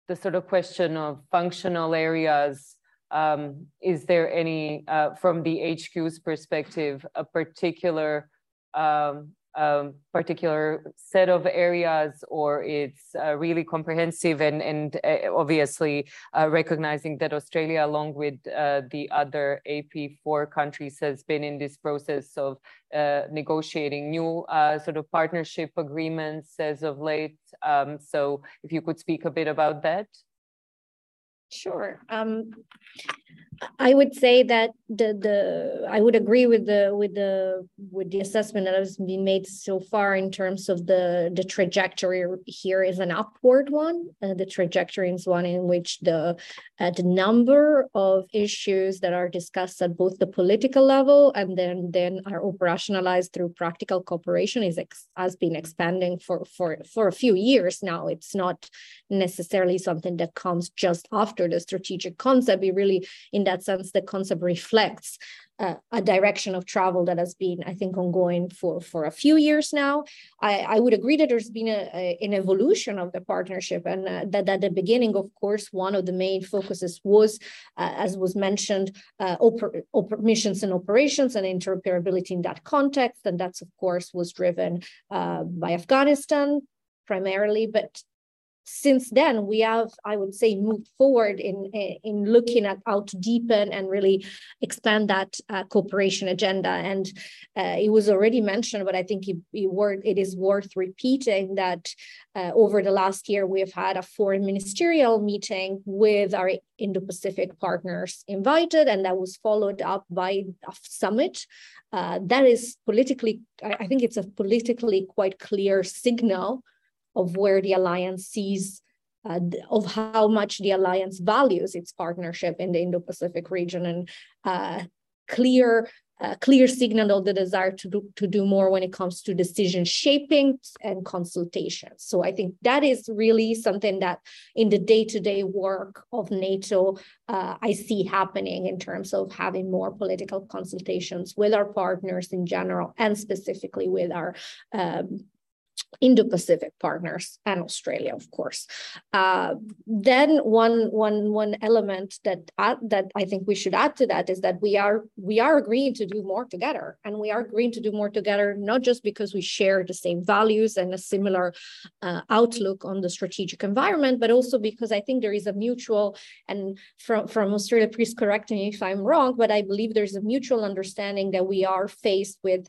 the sort of question of functional areas. Um, is there any, uh, from the HQ's perspective, a particular um, particular set of areas or it's uh, really comprehensive and, and uh, obviously uh, recognizing that Australia along with uh, the other AP4 countries has been in this process of uh, negotiating new uh, sort of partnership agreements as of late. Um, so if you could speak a bit about that. Sure. Um, I would say that the the I would agree with the with the with the assessment that has been made so far in terms of the the trajectory here is an upward one. Uh, the trajectory is one in which the uh, the number of issues that are discussed at both the political level and then then are operationalized through practical cooperation is ex- has been expanding for for for a few years now. It's not necessarily something that comes just after the strategic concept. It really in that sense, the concept reflects uh, a direction of travel that has been, I think, ongoing for, for a few years now. I, I would agree that there's been a, a an evolution of the partnership, and uh, that at the beginning, of course, one of the main focuses was, uh, as was mentioned, uh, oper- oper- missions and operations and interoperability in that context, and that's of course was driven uh, by Afghanistan primarily, but since then we have i would say moved forward in in looking at how to deepen and really expand that uh, cooperation agenda. And uh, it was already mentioned but i think it, it, it is worth repeating that uh, over the last year we have had a foreign ministerial meeting with our indo-pacific partners invited and that was followed up by a summit. Uh, that is politically i think it's a politically quite clear signal of where the alliance sees uh, of how much the alliance values its partnership in the Indo-Pacific region and uh, clear uh, clear signal of the desire to do, to do more when it comes to decision shaping and consultation. So I think that is really something that in the day-to-day work of NATO, uh, I see happening in terms of having more political consultations with our partners in general and specifically with our um, Indo-Pacific partners and Australia, of course. Uh, then one one one element that uh, that I think we should add to that is that we are we are agreeing to do more together, and we are agreeing to do more together not just because we share the same values and a similar uh, outlook on the strategic environment, but also because I think there is a mutual and from from Australia, please correct me if I'm wrong, but I believe there's a mutual understanding that we are faced with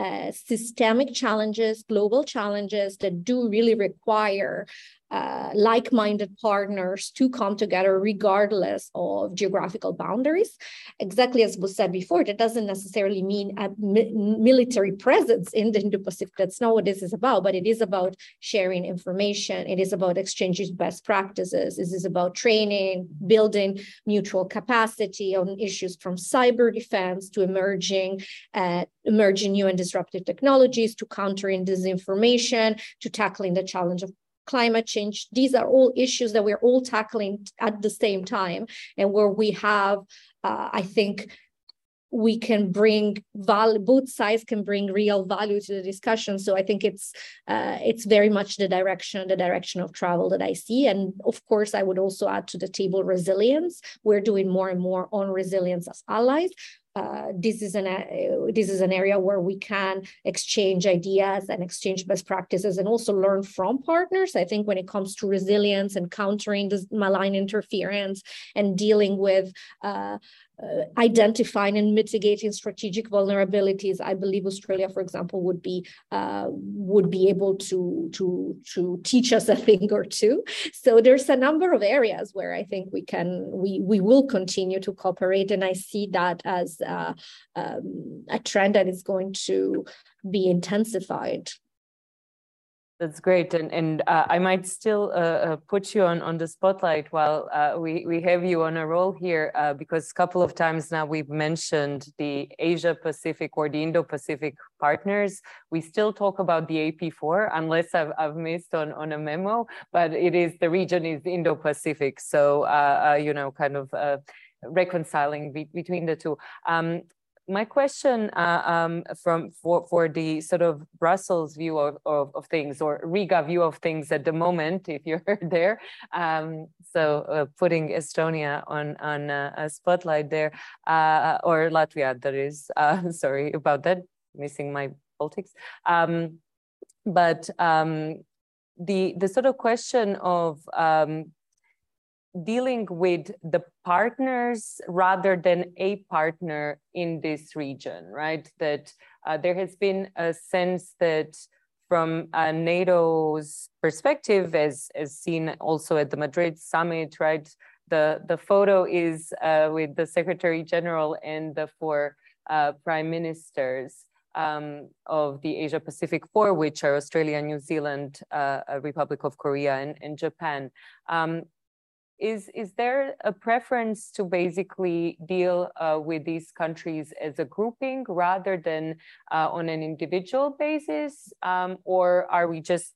uh, systemic challenges, global challenges that do really require uh, like-minded partners to come together regardless of geographical boundaries. Exactly as was said before, that doesn't necessarily mean a mi military presence in the Indo-Pacific. That's not what this is about, but it is about sharing information. It is about exchanging best practices. This is about training, building mutual capacity on issues from cyber defense to emerging, uh, emerging new and disruptive technologies to countering disinformation, to tackling the challenge of climate change. These are all issues that we're all tackling at the same time, and where we have, uh, I think, we can bring both sides can bring real value to the discussion. So i think it's uh, it's very much the direction the direction of travel that i see. And of course i would also add to the table resilience. We're doing more and more on resilience as allies uh, this is an uh, this is an area where we can exchange ideas and exchange best practices and also learn from partners. I think when it comes to resilience and countering this malign interference and dealing with uh, uh, identifying and mitigating strategic vulnerabilities, I believe Australia, for example, would be uh, would be able to to to teach us a thing or two. So there's a number of areas where I think we can we we will continue to cooperate, and I see that as uh, um, a trend that is going to be intensified that's great, and and uh, I might still uh, uh, put you on on the spotlight while uh, we we have you on a roll here, uh, because a couple of times now we've mentioned the Asia Pacific or the Indo Pacific partners. We still talk about the AP4, unless I've I've missed on on a memo, but it is the region is Indo Pacific, so uh, you know, kind of reconciling be between the two. Um, my question uh, um, from for for the sort of Brussels view of, of, of, things or Riga view of things at the moment, if you're there. Um, so uh, putting Estonia on on a, a spotlight there, uh, or Latvia, that is. Uh, sorry about that, missing my politics. Um, but um, the the sort of question of um, dealing with the partners rather than a partner in this region, right? That uh, there has been a sense that from uh, NATO's perspective, as, as seen also at the Madrid summit, right? the, the photo is uh, with the Secretary General and the four uh, prime ministers um, of the Asia Pacific Four, which are Australia, New Zealand, uh, Republic of Korea, and, and Japan. Um, is, is there a preference to basically deal uh, with these countries as a grouping rather than uh, on an individual basis? Um, or are we just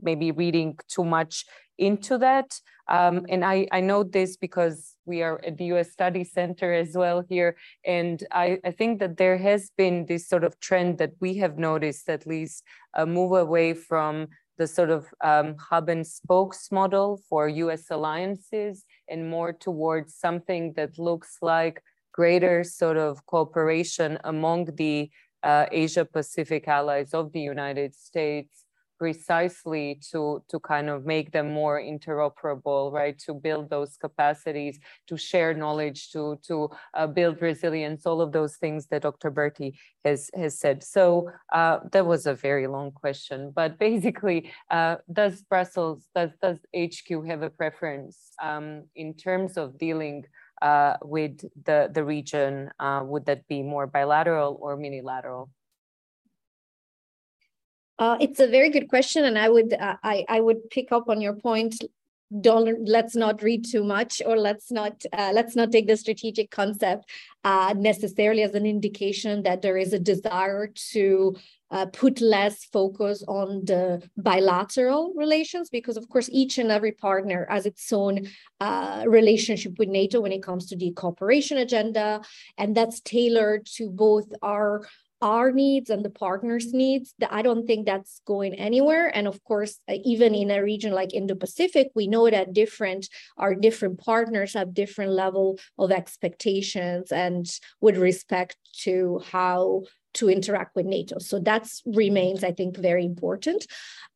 maybe reading too much into that? Um, and I, I know this because we are at the US Study Center as well here. And I, I think that there has been this sort of trend that we have noticed at least a move away from the sort of um, hub and spokes model for US alliances and more towards something that looks like greater sort of cooperation among the uh, Asia Pacific allies of the United States precisely to, to kind of make them more interoperable, right? To build those capacities, to share knowledge, to, to uh, build resilience, all of those things that Dr. Berti has, has said. So uh, that was a very long question, but basically, uh, does Brussels, does, does HQ have a preference um, in terms of dealing uh, with the, the region? Uh, would that be more bilateral or minilateral? Uh, it's a very good question, and I would uh, I I would pick up on your point. Don't let's not read too much, or let's not uh, let's not take the strategic concept uh, necessarily as an indication that there is a desire to uh, put less focus on the bilateral relations, because of course each and every partner has its own uh, relationship with NATO when it comes to the cooperation agenda, and that's tailored to both our our needs and the partners needs that i don't think that's going anywhere and of course uh, even in a region like indo-pacific we know that different our different partners have different level of expectations and with respect to how to interact with NATO. So that remains, I think, very important.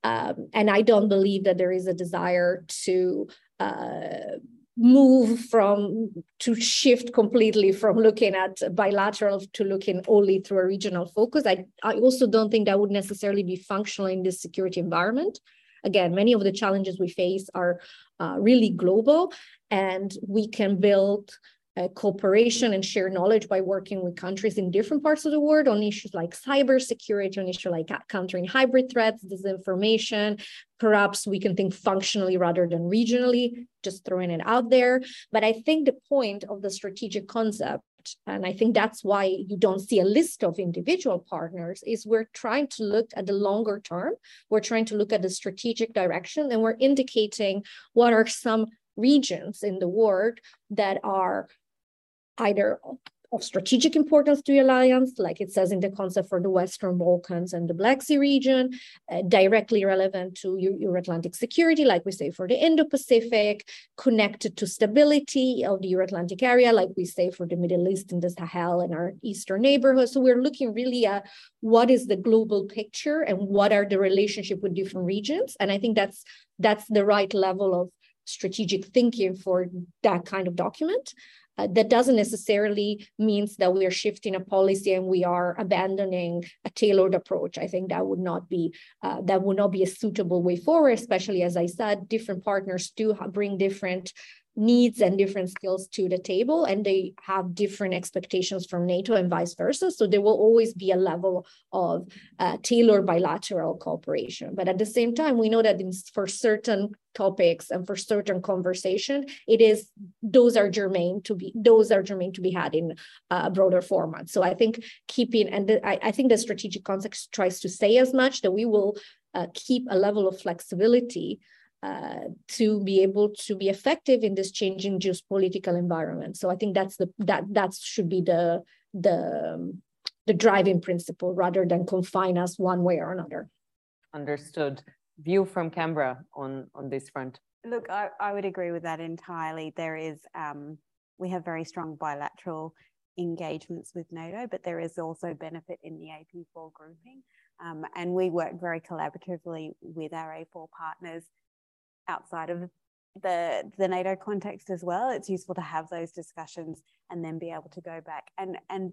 Um, and I don't believe that there is a desire to uh, move from to shift completely from looking at bilateral to looking only through a regional focus. I, I also don't think that would necessarily be functional in this security environment. Again, many of the challenges we face are uh, really global, and we can build cooperation and share knowledge by working with countries in different parts of the world on issues like cybersecurity, on issues like countering hybrid threats, disinformation. Perhaps we can think functionally rather than regionally, just throwing it out there. But I think the point of the strategic concept and I think that's why you don't see a list of individual partners, is we're trying to look at the longer term. We're trying to look at the strategic direction and we're indicating what are some regions in the world that are either of strategic importance to the alliance, like it says in the concept for the Western Balkans and the Black Sea region, uh, directly relevant to Euro-Atlantic security, like we say for the Indo-Pacific, connected to stability of the Euro-Atlantic area, like we say for the Middle East and the Sahel and our eastern neighborhood. So we're looking really at what is the global picture and what are the relationship with different regions. And I think that's that's the right level of strategic thinking for that kind of document. Uh, that doesn't necessarily means that we are shifting a policy and we are abandoning a tailored approach. I think that would not be uh, that would not be a suitable way forward, especially as I said, different partners do bring different needs and different skills to the table and they have different expectations from nato and vice versa. So there will always be a level of uh, tailored bilateral cooperation. But at the same time we know that in, for certain topics and for certain conversation it is those are germane to be those are germane to be had in a broader format. So i think keeping and the, I, I, think the strategic context tries to say as much that we will uh, keep a level of flexibility uh, to be able to be effective in this changing geopolitical environment. So I think that's the that that should be the the the driving principle rather than confine us one way or another. Understood. View from Canberra on on this front. Look, I, I would agree with that entirely. There is um, we have very strong bilateral engagements with NATO, but there is also benefit in the AP4 grouping. Um, and we work very collaboratively with our A4 partners outside of the the NATO context as well. It's useful to have those discussions and then be able to go back and and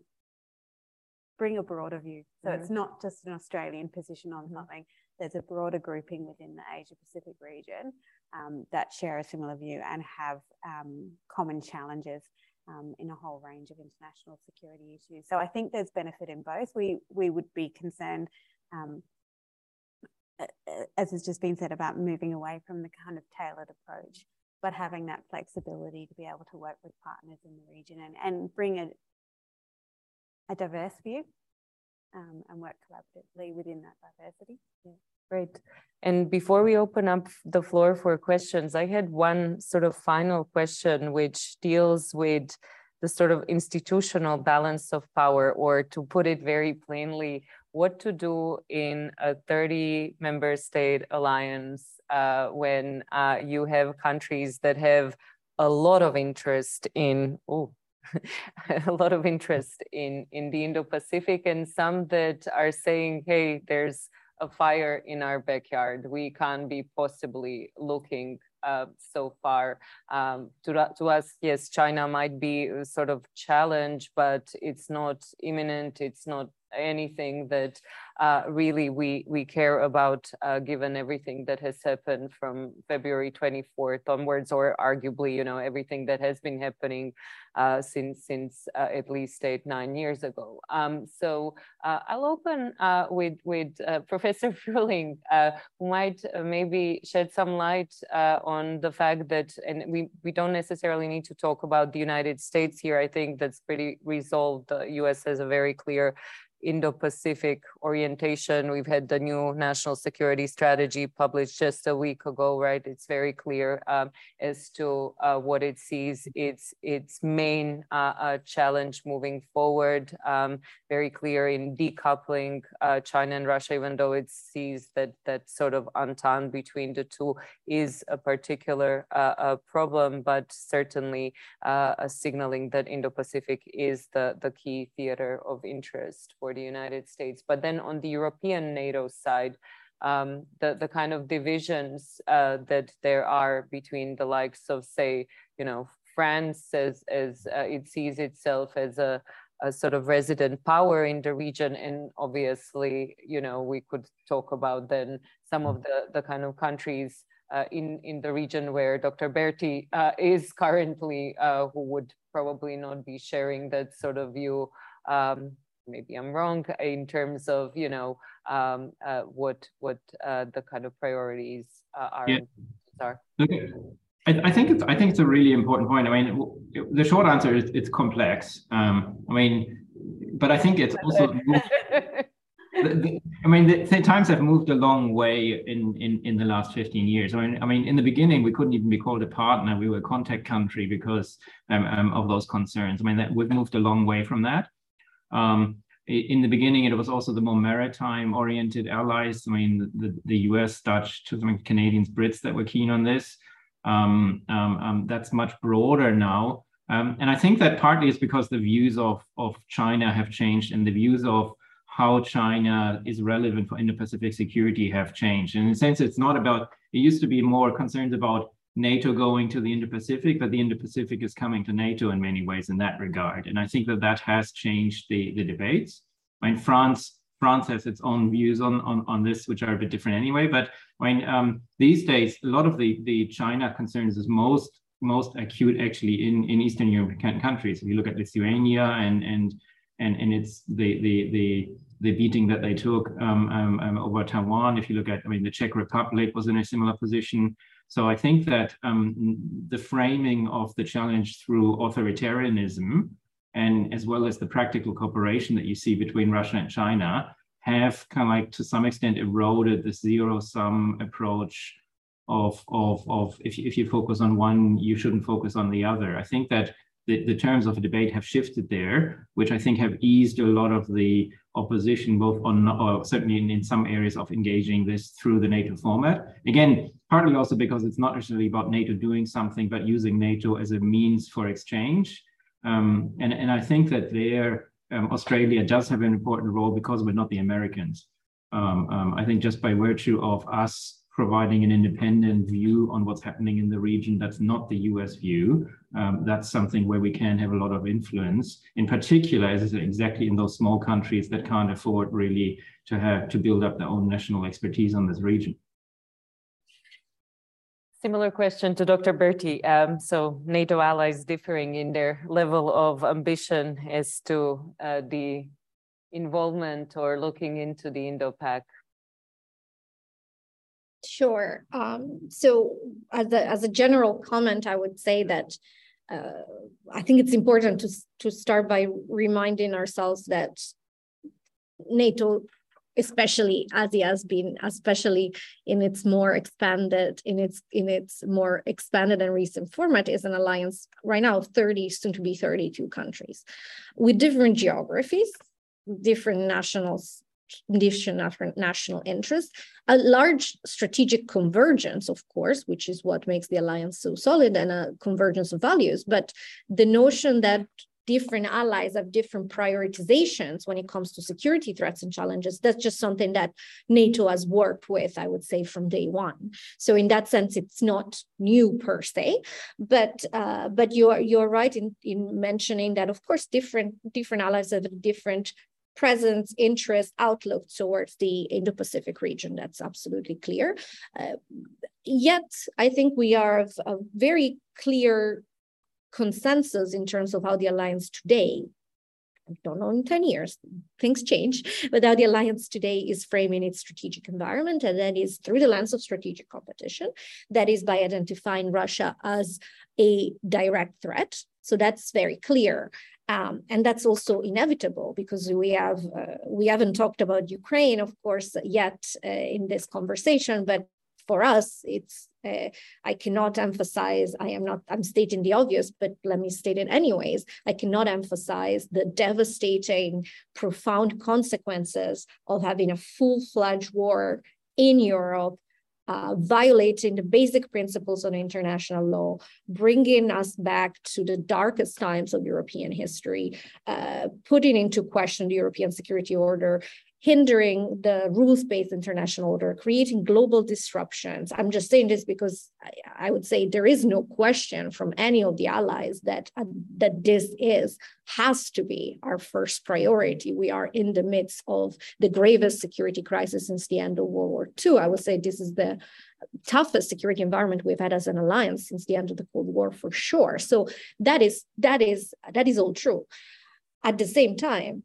bring a broader view. So mm-hmm. it's not just an Australian position on mm-hmm. something. There's a broader grouping within the Asia Pacific region. um, that share a similar view and have um, common challenges um, in a whole range of international security issues. So I think there's benefit in both. We, we would be concerned, um, as has just been said, about moving away from the kind of tailored approach, but having that flexibility to be able to work with partners in the region and, and bring a, a diverse view um, and work collaboratively within that diversity. Yeah. Great. And before we open up the floor for questions, I had one sort of final question, which deals with the sort of institutional balance of power, or to put it very plainly, what to do in a 30 member state alliance uh, when uh, you have countries that have a lot of interest in, oh, a lot of interest in, in the Indo-Pacific and some that are saying, hey, there's a fire in our backyard. We can't be possibly looking uh, so far. Um, to, to us, yes, China might be a sort of challenge, but it's not imminent. It's not anything that uh, really we we care about, uh, given everything that has happened from February 24th onwards, or arguably, you know, everything that has been happening uh, since since uh, at least eight nine years ago. Um, so uh, I'll open uh, with with Professor Frühling, who might maybe shed some light on the fact that, and we we don't necessarily need to talk about the United States here. I think that's pretty resolved. The U.S. has a very clear Indo-Pacific orientation. We've had the new national security strategy published just a week ago, right? It's very clear um, as to uh, what it sees its its main uh, uh, challenge moving forward. Um, very clear in decoupling uh, China and Russia, even though it sees that that sort of entente between the two is a particular uh, problem, but certainly uh, a signaling that Indo-Pacific is the the key theater of interest for the United States. But then on the European NATO side, um, the, the kind of divisions uh, that there are between the likes of, say, you know, France as, as uh, it sees itself as a, a sort of resident power in the region. And obviously, you know, we could talk about then some of the, the kind of countries uh, in, in the region where Dr. Berti uh, is currently, uh, who would probably not be sharing that sort of view um, maybe I'm wrong in terms of you know um, uh, what what uh, the kind of priorities uh, are. Yeah. Are. Okay. I, I, think it's I think it's a really important point. I mean, the short answer is it's complex. Um, I mean, but I think it's also. the, the, I mean, the, the, times have moved a long way in, in, in the last 15 years. I mean, I mean, in the beginning, we couldn't even be called a partner. We were a contact country because um, um, of those concerns. I mean, that we've moved a long way from that. Um, in the beginning, it was also the more maritime oriented allies. I mean, the, the US, Dutch, to some Canadians, Brits that were keen on this. Um, um, um, that's much broader now. Um, and I think that partly is because the views of, of China have changed and the views of how China is relevant for Indo-Pacific security have changed. And in a sense, it's not about, it used to be more concerns about NATO going to the Indo-Pacific, but the Indo-Pacific is coming to NATO in many ways in that regard. And I think that that has changed the, the debates. I mean, France France has its own views on, on, on this, which are a bit different anyway. But I mean, um, these days, a lot of the, the China concerns is most most acute actually in, in Eastern European countries. If you look at Lithuania and and and and it's the the the the beating that they took um, um, um over Taiwan. If you look at, I mean, the Czech Republic was in a similar position. So I think that um, the framing of the challenge through authoritarianism and as well as the practical cooperation that you see between Russia and China have kind of like to some extent eroded the zero sum approach of, of, of if, you, if you focus on one, you shouldn't focus on the other. I think that the, the terms of a debate have shifted there, which I think have eased a lot of the opposition, both on, or certainly in, in some areas of engaging this through the NATO format. Again, partly also because it's not necessarily about NATO doing something, but using NATO as a means for exchange. Um, and, and I think that there, um, Australia does have an important role because we're not the Americans. Um, um I think just by virtue of us providing an independent view on what's happening in the region that's not the US view, um, that's something where we can have a lot of influence, in particular, as exactly in those small countries that can't afford really to have to build up their own national expertise on this region. Similar question to Dr. Berti. Um, so NATO allies differing in their level of ambition as to uh, the involvement or looking into the Indo-Pac. Sure. Um, so as a, as a general comment, I would say that uh, I think it's important to, to start by reminding ourselves that NATO especially as it has been, especially in its more expanded, in its in its more expanded and recent format, is an alliance right now of 30, soon to be 32 countries, with different geographies, different nationals, different national interests, a large strategic convergence, of course, which is what makes the alliance so solid and a convergence of values. But the notion that different allies have different prioritizations when it comes to security threats and challenges. That's just something that NATO has worked with, I would say, from day one. So in that sense, it's not new per se, but uh, but you're you're right in, in mentioning that of course different different allies have different presence, interest, outlook towards the Indo-Pacific region. That's absolutely clear. Uh, yet, I think we are of a very clear consensus in terms of how the alliance today I don't know in 10 years, things change, but how the alliance today is framing its strategic environment, and that is through the lens of strategic competition. That is by identifying Russia as a direct threat. So that's very clear. Um, and that's also inevitable because we have uh, we haven't talked about Ukraine, of course, yet uh, in this conversation. But for us, it's uh, I cannot emphasize, I am not, I'm stating the obvious, but let me state it anyways. I cannot emphasize the devastating, profound consequences of having a full fledged war in Europe uh, violating the basic principles of international law, bringing us back to the darkest times of European history, uh, putting into question the European security order, hindering the rules-based international order, creating global disruptions. I'm just saying this because I, I, would say there is no question from any of the allies that, uh, that this is, has to be our first priority. We are in the midst of the gravest security crisis since the end of World War II. I would say this is the toughest security environment we've had as an alliance since the end of the Cold War for sure. So that is, that is, that is all true. At the same time,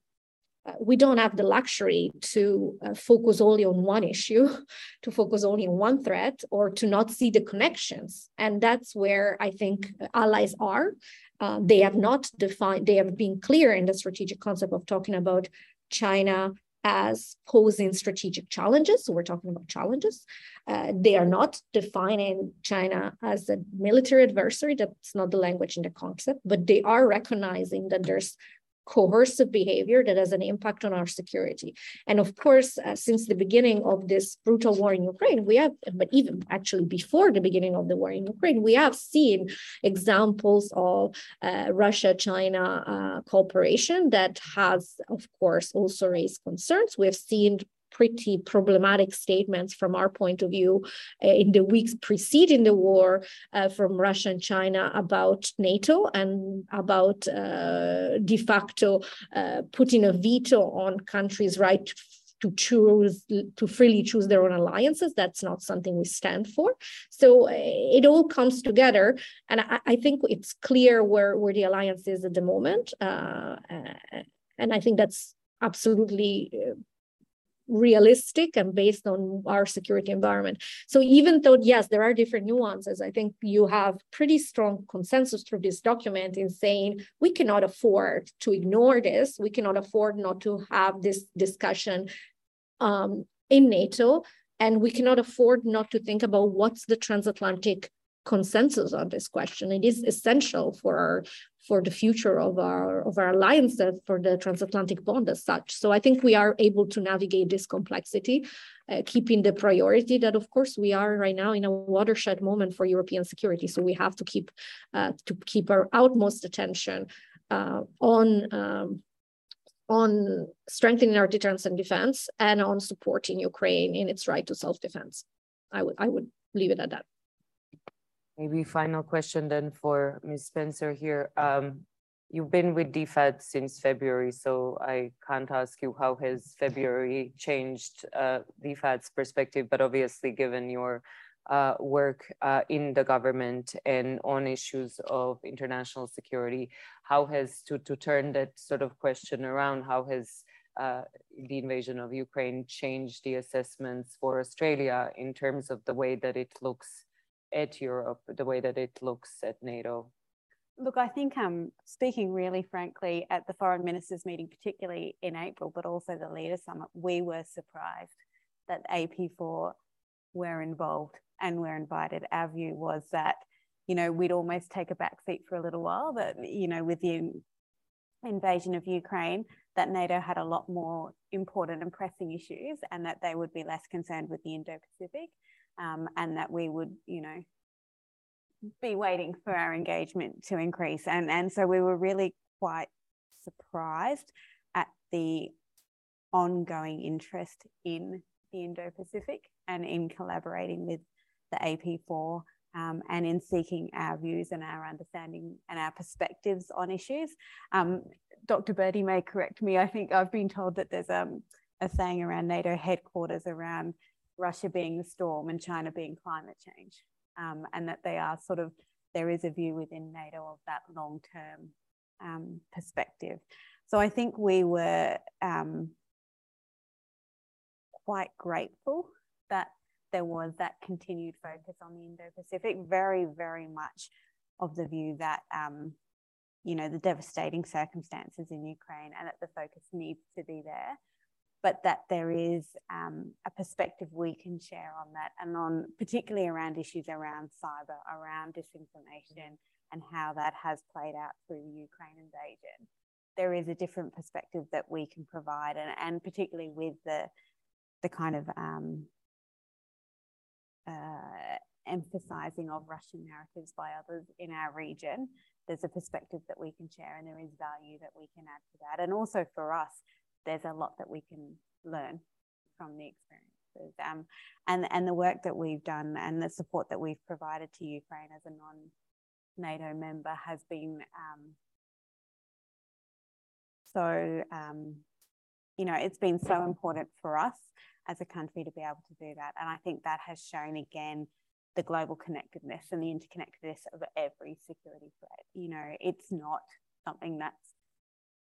we don't have the luxury to uh, focus only on one issue, to focus only on one threat, or to not see the connections. And that's where I think allies are. Uh, they have not defined, they have been clear in the strategic concept of talking about China as posing strategic challenges. So we're talking about challenges. Uh, they are not defining China as a military adversary. That's not the language in the concept, but they are recognizing that there's coercive behavior that has an impact on our security. And of course, uh, since the beginning of this brutal war in Ukraine, we have, but even actually before the beginning of the war in Ukraine, we have seen examples of uh, Russia China uh, cooperation that has, of course, also raised concerns. We have seen pretty problematic statements from our point of view uh, in the weeks preceding the war uh, from Russia and China about NATO and about uh, de facto uh, putting a veto on countries' right to choose to freely choose their own alliances. That's not something we stand for. So uh, it all comes together and i, I think it's clear where where the alliance is at the moment uh, and i think that's absolutely realistic and based on our security environment. So even though, yes, there are different nuances, I think you have pretty strong consensus through this document in saying we cannot afford to ignore this. We cannot afford not to have this discussion um, in NATO. And we cannot afford not to think about what's the transatlantic consensus on this question. It is essential for our for the future of our of our alliance for the transatlantic bond as such. So I think we are able to navigate this complexity, uh, keeping the priority that of course we are right now in a watershed moment for European security. So we have to keep uh, to keep our utmost attention uh, on. Um, on strengthening our deterrence and defense and on supporting Ukraine in its right to self-defense. I would I would leave it at that. Maybe final question then for Ms. Spencer here. Um, you've been with DFAT since February, so I can't ask you how has February changed uh, DFAT's perspective, but obviously given your uh, work uh, in the government and on issues of international security. How has to, to turn that sort of question around, how has uh, the invasion of Ukraine changed the assessments for Australia in terms of the way that it looks at Europe, the way that it looks at NATO? Look, I think um, speaking really frankly at the foreign ministers meeting, particularly in April, but also the leader summit, we were surprised that AP4 were involved and were invited. Our view was that, you know, we'd almost take a back seat for a little while, that, you know, with the invasion of Ukraine, that NATO had a lot more important and pressing issues and that they would be less concerned with the Indo-Pacific um, and that we would, you know, be waiting for our engagement to increase. And, and so we were really quite surprised at the ongoing interest in the Indo-Pacific and in collaborating with the AP4 um, and in seeking our views and our understanding and our perspectives on issues. Um, Dr. Berti may correct me. I think I've been told that there's um, a saying around NATO headquarters around Russia being the storm and China being climate change, um, and that they are sort of there is a view within NATO of that long term um, perspective. So I think we were um, quite grateful that there was that continued focus on the Indo Pacific, very, very much of the view that. Um, you know the devastating circumstances in Ukraine, and that the focus needs to be there but that there is um, a perspective we can share on that and on particularly around issues around cyber, around disinformation, and how that has played out through the Ukraine invasion. There is a different perspective that we can provide, and, and particularly with the the kind of um, uh, emphasizing of Russian narratives by others in our region, there's a perspective that we can share, and there is value that we can add to that. And also for us, there's a lot that we can learn from the experiences. Um, and, and the work that we've done and the support that we've provided to Ukraine as a non-NATO member has been um, so, um, you know, it's been so important for us as a country to be able to do that. And I think that has shown again the global connectedness and the interconnectedness of every security threat. You know, it's not something that's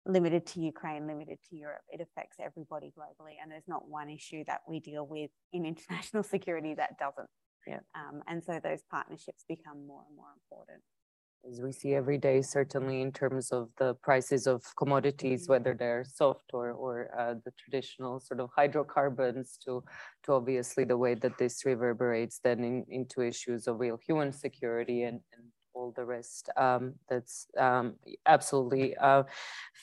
limited to Ukraine, limited to Europe. It affects everybody globally, and there's not one issue that we deal with in international security that doesn't. Yeah. Um, and so those partnerships become more and more important. As we see every day, certainly in terms of the prices of commodities, mm-hmm. whether they're soft or, or uh, the traditional sort of hydrocarbons, to, to obviously the way that this reverberates then in, into issues of real human security and, and all the rest. Um, that's um, absolutely uh,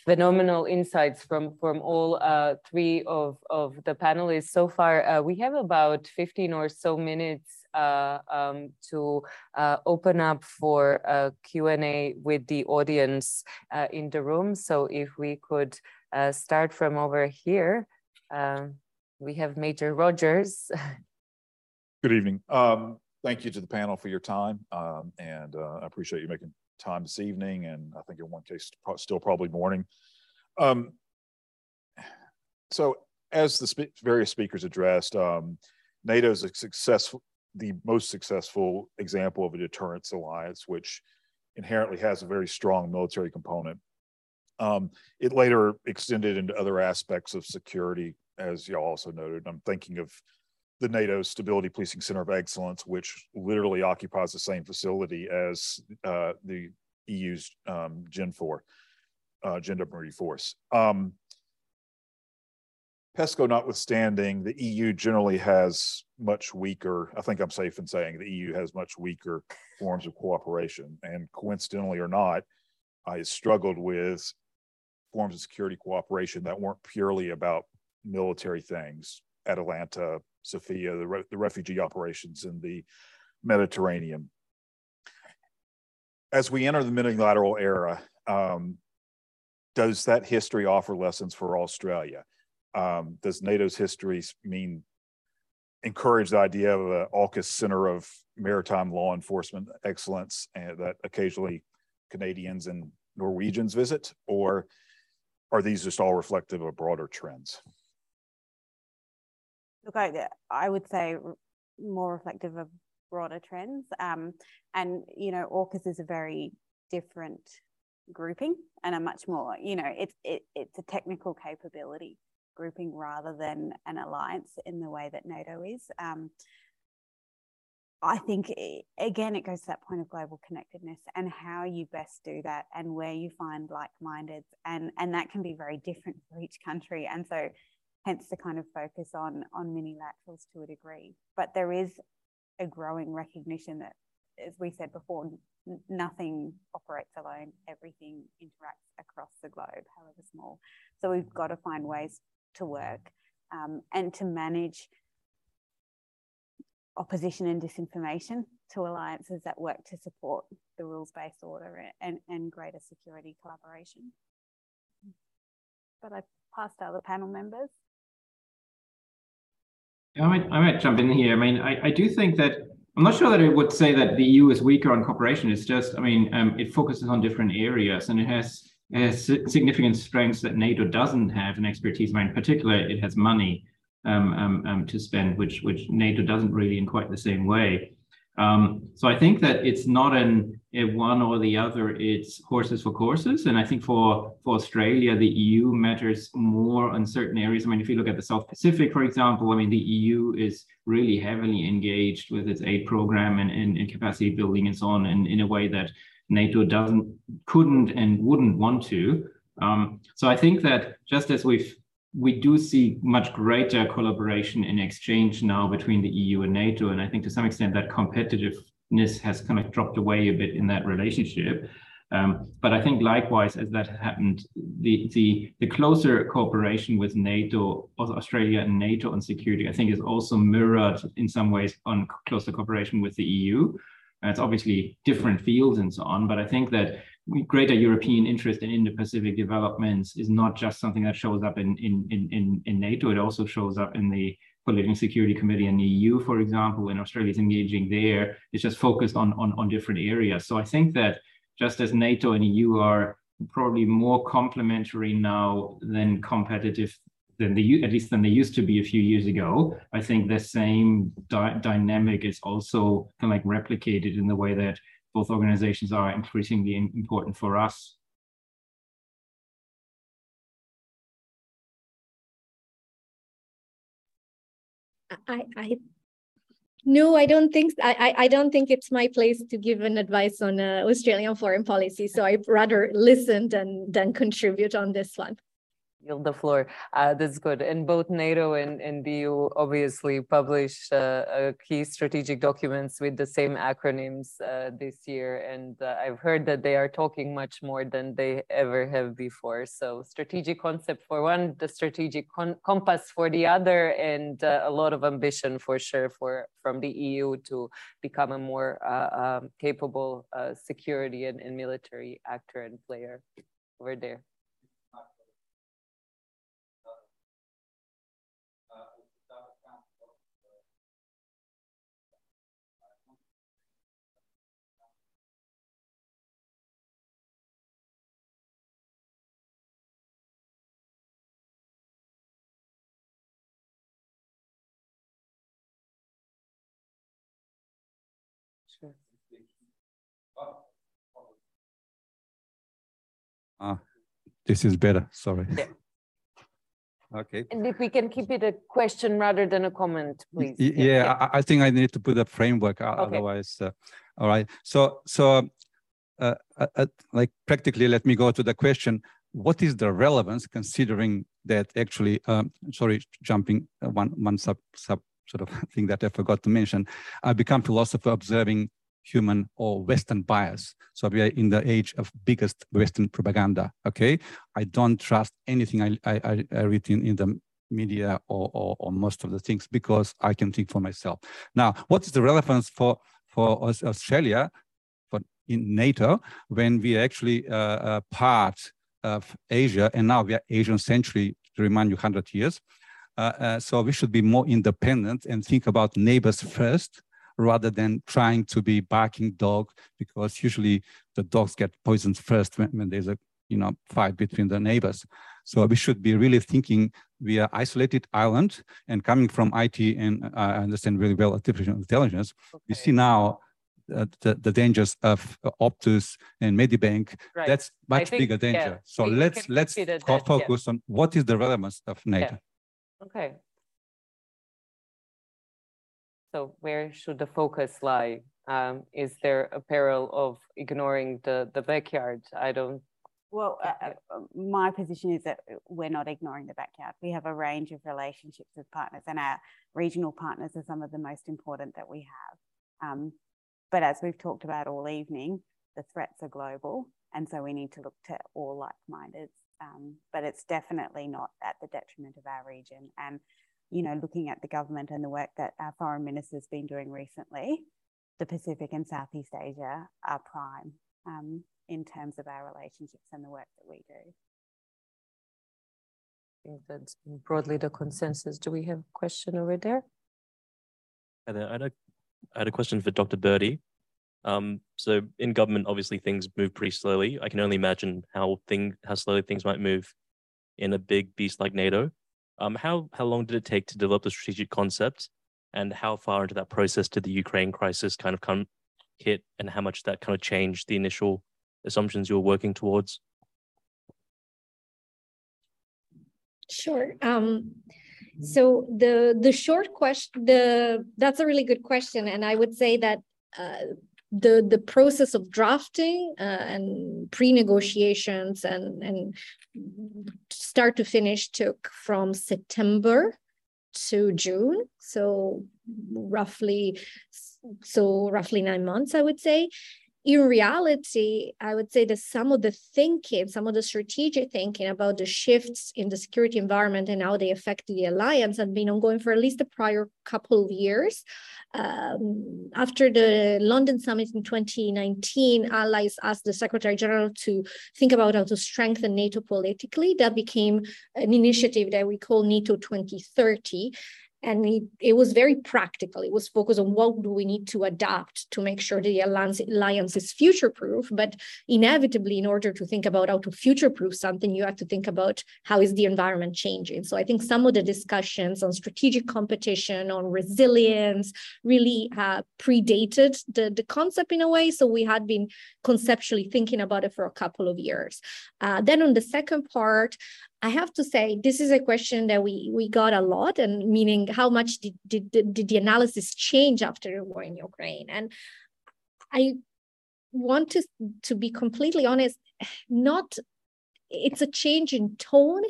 phenomenal insights from, from all uh, three of, of the panelists so far. Uh, we have about 15 or so minutes uh, um, to uh, open up for a Q&A with the audience uh, in the room. So if we could start from over here. Um, we have Major Rogers. Good evening. Um, thank you to the panel for your time. Um, and uh, I appreciate you making time this evening. And I think in one case, still probably morning. Um, so as the various speakers addressed, um, NATO is a successful, the most successful example of a deterrence alliance, which inherently has a very strong military component. Um, it later extended into other aspects of security, as y'all also noted. I'm thinking of the NATO Stability Policing Center of Excellence, which literally occupies the same facility as uh, the EU's um, Gen 4, uh, Gendarmerie Force. Um, PESCO notwithstanding, the EU generally has much weaker, I think I'm safe in saying the EU has much weaker forms of cooperation. And coincidentally or not, I struggled with forms of security cooperation that weren't purely about military things. Atalanta, Sophia, the, re the refugee operations in the Mediterranean. As we enter the multilateral era, um, does that history offer lessons for Australia? Um, does NATO's history mean encourage the idea of an AUKUS center of maritime law enforcement excellence and that occasionally Canadians and Norwegians visit, or are these just all reflective of broader trends? Look, I, I would say more reflective of broader trends. Um, and, you know, AUKUS is a very different grouping and a much more, you know, it's, it, it's a technical capability grouping rather than an alliance in the way that NATO is. Um, I think, again, it goes to that point of global connectedness and how you best do that and where you find like-minded and, and that can be very different for each country. And so hence the kind of focus on, on minilaterals to a degree. But there is a growing recognition that, as we said before, nothing operates alone. Everything interacts across the globe, however small. So we've got to find ways to work um, and to manage opposition and disinformation to alliances that work to support the rules-based order and, and greater security collaboration. But I pass to other panel members. I might, I might jump in here. I mean, I, I do think that I'm not sure that it would say that the EU is weaker on cooperation. It's just, I mean, um, it focuses on different areas and it has, it has significant strengths that NATO doesn't have and expertise. In particular, it has money um, um, um, to spend, which which NATO doesn't really in quite the same way. Um, so I think that it's not an one or the other. It's horses for courses, and I think for for Australia, the EU matters more on certain areas. I mean, if you look at the South Pacific, for example, I mean, the EU is really heavily engaged with its aid program and, and, and capacity building and so on, in, in a way that NATO doesn't, couldn't, and wouldn't want to. Um, so I think that just as we've we do see much greater collaboration and exchange now between the EU and NATO. And I think to some extent that competitiveness has kind of dropped away a bit in that relationship. Um, but I think likewise, as that happened, the, the, the closer cooperation with NATO, Australia and NATO on security, I think is also mirrored in some ways on closer cooperation with the EU. And it's obviously different fields and so on, but I think that greater European interest in Indo-Pacific developments is not just something that shows up in, in, in, in NATO, it also shows up in the Political Security Committee in the EU, for example, and Australia is engaging there. It's just focused on, on, on different areas. So I think that just as NATO and EU are probably more complementary now than competitive than they at least than they used to be a few years ago. I think the same di dynamic is also kind of like replicated in the way that both organizations are increasingly important for us. I, I no, I don't think I, I, don't think it's my place to give an advice on uh, Australian foreign policy. So I'd rather listen than than contribute on this one yield the floor. Uh, that's good. And both NATO and, and obviously published uh, uh, key strategic documents with the same acronyms uh, this year. And uh, I've heard that they are talking much more than they ever have before. So strategic concept for one, the strategic compass for the other, and uh, a lot of ambition for sure for from the EU to become a more um, capable security and, and military actor and player over there. Ah, this is better. Sorry. Yeah. Okay. And if we can keep it a question rather than a comment, please. Yeah, yeah. I, I, think I need to put a framework. Okay. Otherwise, uh, all right. So, so, uh, uh, uh, like practically, let me go to the question: What is the relevance, considering that actually? Um, sorry, jumping uh, one one sub sub sort of thing that I forgot to mention. I become philosopher observing human or Western bias. So we are in the age of biggest Western propaganda. Okay, I don't trust anything I I, I read in, in the media or, or, or most of the things because I can think for myself. Now, what is the relevance for for Australia, for in NATO, when we are actually uh, part of Asia and now we are Asian century to remind you 100 years. Uh, uh, so we should be more independent and think about neighbors first rather than trying to be barking dog because usually the dogs get poisoned first when, when there's a you know fight between the neighbors. So we should be really thinking we are isolated island and coming from IT and uh, I understand really well artificial intelligence. Okay. We see now uh, the, the dangers of Optus and Medibank. Right. That's much think, bigger danger. Yeah, so let's let's that, focus yeah. on what is the relevance of NATO. Yeah. Okay. So where should the focus lie? Um, is there a peril of ignoring the the backyard? I don't. Well, uh, uh, my position is that we're not ignoring the backyard. We have a range of relationships with partners, and our regional partners are some of the most important that we have. Um, but as we've talked about all evening, the threats are global. And so we need to look to all like minded. Um, but it's definitely not at the detriment of our region. And, you know, looking at the government and the work that our foreign minister's been doing recently, the Pacific and Southeast Asia are prime um, in terms of our relationships and the work that we do. I think that's broadly the consensus. Do we have a question over there? I had a I had a question for Dr. Berti. Um, so in government, obviously things move pretty slowly. I can only imagine how thing how slowly things might move in a big beast like NATO. Um, how how long did it take to develop the strategic concept, and how far into that process did the Ukraine crisis kind of come hit, and how much that kind of changed the initial assumptions you were working towards? Sure. Um, so the the short question, the that's a really good question, and I would say that uh, the the process of drafting uh, and pre-negotiations and and start to finish took from September to June, so roughly so roughly nine months, I would say in reality, I would say that some of the thinking, some of the strategic thinking about the shifts in the security environment and how they affect the alliance had been ongoing for at least the prior couple of years. Um, after the London summit in 2019, allies asked the Secretary General to think about how to strengthen NATO politically. That became an initiative that we call NATO 2030 and it, it was very practical. It was focused on what do we need to adapt to make sure the alliance, alliance is future proof. But inevitably, in order to think about how to future proof something, you have to think about how is the environment changing. So I think some of the discussions on strategic competition, on resilience, really uh, predated the, the concept in a way. So we had been conceptually thinking about it for a couple of years. Uh, then on the second part, I have to say this is a question that we we got a lot, and meaning how much did did, did the analysis change after the war in Ukraine? And I want to to be completely honest, not it's a change in tone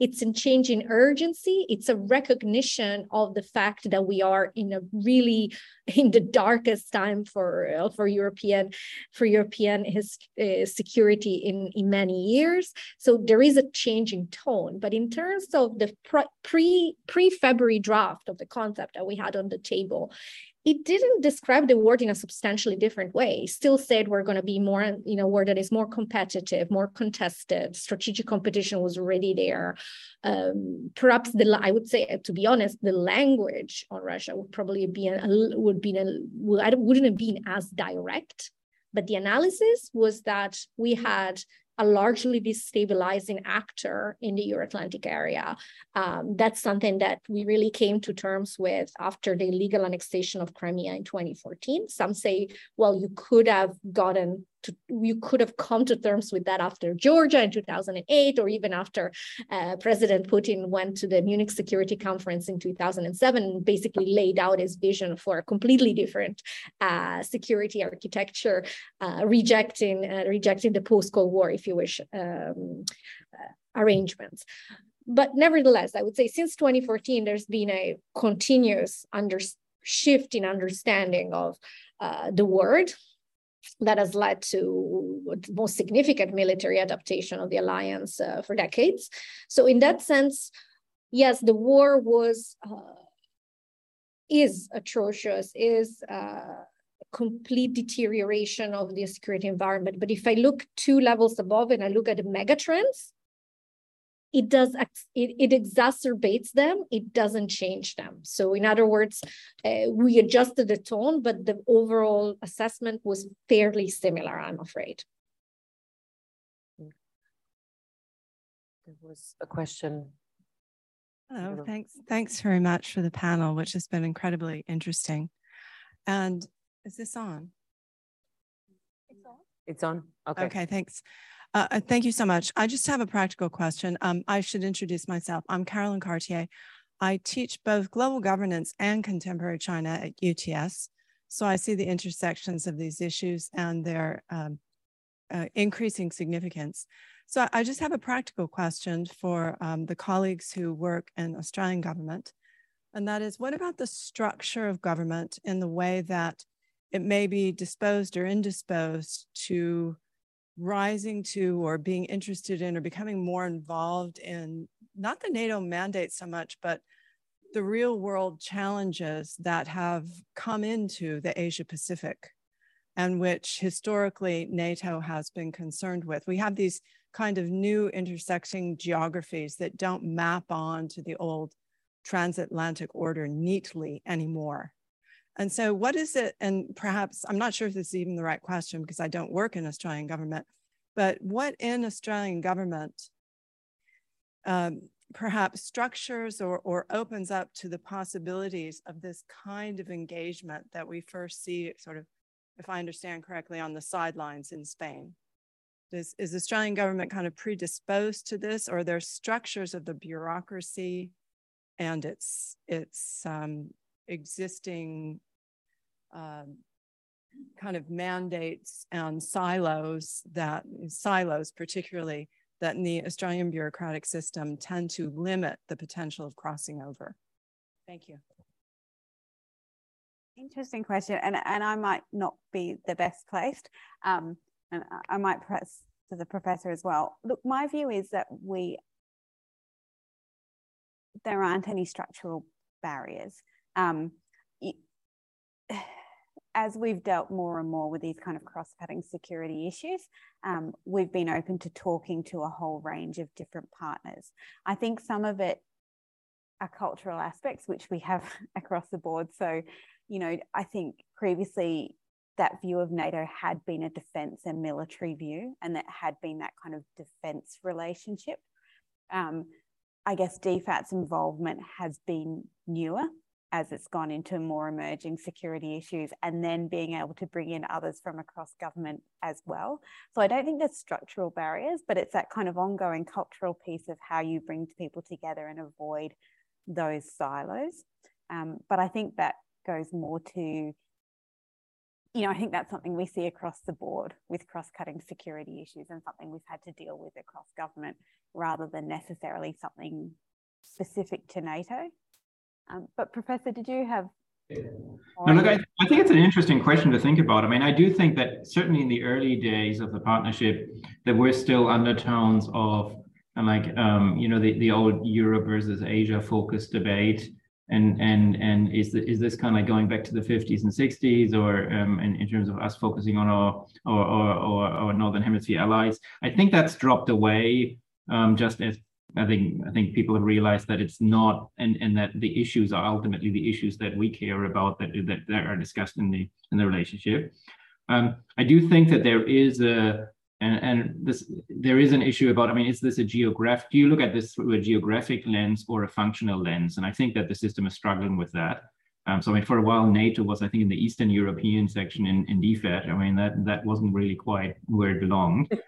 it's a change in urgency. It's a recognition of the fact that we are in a really in the darkest time for uh, for European for European his, uh, security in in many years. So there is a change in tone. But in terms of the pre pre February draft of the concept that we had on the table, it didn't describe the word in a substantially different way. It still said we're going to be more, you know, word that is more competitive, more contested. Strategic competition was already there. Um, perhaps the, I would say, to be honest, the language on Russia would probably be a, would be a, wouldn't have been as direct. But the analysis was that we had a largely destabilizing actor in the Euro-Atlantic area. Um, that's something that we really came to terms with after the illegal annexation of Crimea in 2014. Some say, well, you could have gotten to, you could have come to terms with that after Georgia in 2008, or even after uh, President Putin went to the Munich Security Conference in 2007 and basically laid out his vision for a completely different uh, security architecture, uh, rejecting uh, rejecting the post-Cold War, if you wish, um, uh, arrangements. But nevertheless, I would say since 2014, there's been a continuous under shift in understanding of uh, the word that has led to the most significant military adaptation of the alliance uh, for decades. So in that sense, yes, the war was uh, is atrocious, is uh, complete deterioration of the security environment. But if I look two levels above and I look at the megatrends, it does it, it exacerbates them it doesn't change them so in other words uh, we adjusted the tone but the overall assessment was fairly similar i'm afraid there was a question. Hello, thanks. Thanks very much for the panel, which has been incredibly interesting. And is this on? It's on. It's on. Okay. Okay, thanks. Uh, uh, thank you so much. I just have a practical question. Um, I should introduce myself. I'm Carolyn Cartier. I teach both global governance and contemporary China at UTS. So I see the intersections of these issues and their um, uh, increasing significance. So I just have a practical question for um, the colleagues who work in Australian government. And that is, what about the structure of government in the way that it may be disposed or indisposed to rising to or being interested in or becoming more involved in not the NATO mandate so much, but the real world challenges that have come into the Asia Pacific and which historically NATO has been concerned with. We have these kind of new intersecting geographies that don't map on to the old transatlantic order neatly anymore. And so, what is it? And perhaps I'm not sure if this is even the right question because I don't work in Australian government, but what in Australian government um, perhaps structures or, or opens up to the possibilities of this kind of engagement that we first see sort of, if I understand correctly, on the sidelines in Spain? Is, is Australian government kind of predisposed to this or are there structures of the bureaucracy and its, its um, existing um, kind of mandates and silos that silos particularly that in the Australian bureaucratic system tend to limit the potential of crossing over? Thank you. Interesting question, and, and I might not be the best placed, um, and I might press to the professor as well. Look, my view is that we there aren't any structural barriers. Um, as we've dealt more and more with these kind of cross-cutting security issues, um, we've been open to talking to a whole range of different partners. I think some of it are cultural aspects, which we have across the board. So, you know, I think previously that view of NATO had been a defense and military view, and that had been that kind of defense relationship. Um, I guess DFAT's involvement has been newer as it's gone into more emerging security issues and then being able to bring in others from across government as well. So I don't think there's structural barriers, but it's that kind of ongoing cultural piece of how you bring people together and avoid those silos. Um, but I think that goes more to, you know, I think that's something we see across the board with cross-cutting security issues and something we've had to deal with across government rather than necessarily something specific to NATO. Um, but Professor, did you have? No, look, I, I think it's an interesting question to think about. I mean, I do think that certainly in the early days of the partnership, there were still undertones of and like um, you know the, the old Europe versus Asia focused debate, and and and is the, is this kind of like going back to the 50s and 60s, or um, in, in terms of us focusing on our our, our, our northern hemisphere allies? I think that's dropped away um, just as I think I think people have realized that it's not, and and that the issues are ultimately the issues that we care about that that, that are discussed in the in the relationship. Um, I do think that there is a and, and this there is an issue about. I mean, is this a geographic? Do you look at this through a geographic lens or a functional lens? And I think that the system is struggling with that. Um, so I mean, for a while, NATO was, I think, in the Eastern European section in, in DFAT. I mean, that that wasn't really quite where it belonged.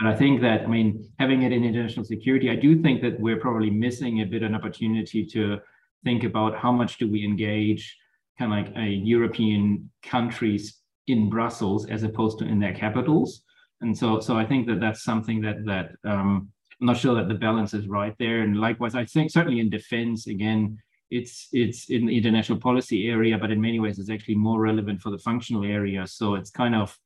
But I think that, I mean, having it in international security, I do think that we're probably missing a bit an opportunity to think about how much do we engage kind of like a European countries in Brussels as opposed to in their capitals. And so, so I think that that's something that that um, I'm not sure that the balance is right there. And likewise, I think certainly in defense, again, it's it's in the international policy area, but in many ways, it's actually more relevant for the functional area. So it's kind of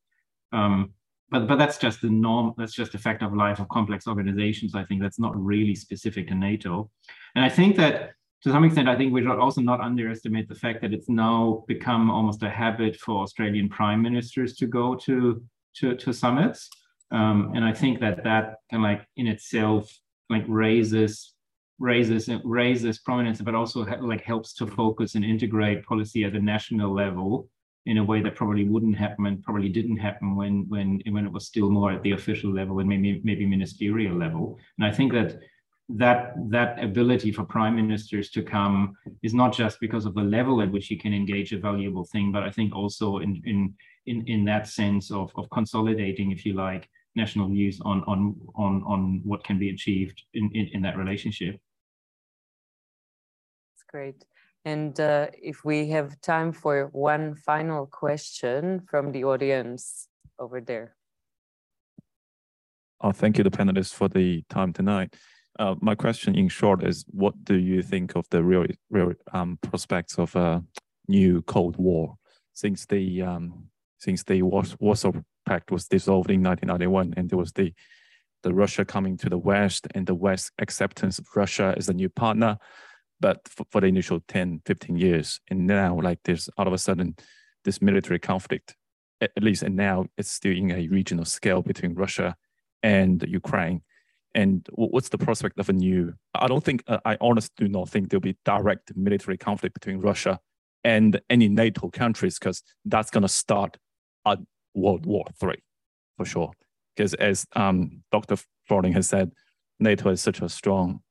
um, but but that's just the norm. That's just a fact of life of complex organizations. I think that's not really specific to NATO, and I think that to some extent, I think we should also not underestimate the fact that it's now become almost a habit for Australian prime ministers to go to to, to summits, um, and I think that that kind of like in itself like raises raises raises prominence, but also like helps to focus and integrate policy at a national level in a way that probably wouldn't happen and probably didn't happen when when when it was still more at the official level and maybe maybe ministerial level. And I think that that that ability for prime ministers to come is not just because of the level at which you can engage a valuable thing, but I think also in in in, in that sense of, of consolidating, if you like, national views on on on on what can be achieved in, in, in that relationship. That's great. And uh, if we have time for one final question from the audience over there. Oh, thank you, the panelists, for the time tonight. Uh, my question, in short, is what do you think of the real, real um, prospects of a new Cold War since the um, since the Warsaw Pact was dissolved in 1991, and there was the the Russia coming to the West and the West acceptance of Russia as a new partner, but for, for the initial 10, 15 years, and now like there's all of a sudden this military conflict, at, at least and now it's still in a regional scale between Russia and Ukraine. And what's the prospect of a new i don't think uh, i honestly do not think there'll be direct military conflict between russia and any nato countries because that's going to start at world war three for sure. Because as um, dr Frühling has said nato is such a strong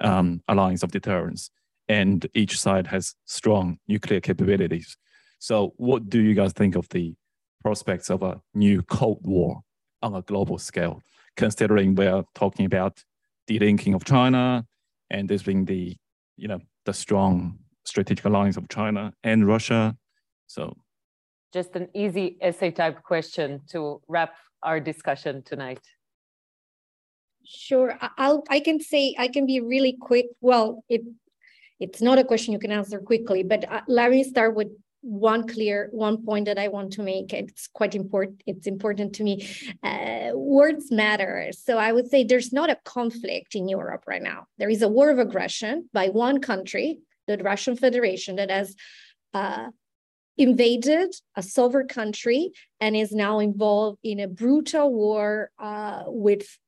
um, alliance of deterrence and each side has strong nuclear capabilities so what do you guys think of the prospects of a new cold war on a global scale considering we're talking about the delinking of China and this being the, you know, the strong strategic alliance of China and Russia. So just an easy essay type question to wrap our discussion tonight. Sure, I'll I can say I can be really quick. Well, it it's not a question you can answer quickly, but uh, let me start with one clear one point that I want to make. It's quite important. It's important to me. Uh, words matter. So I would say there's not a conflict in Europe right now. There is a war of aggression by one country, the Russian Federation, that has uh, invaded a sovereign country and is now involved in a brutal war uh, with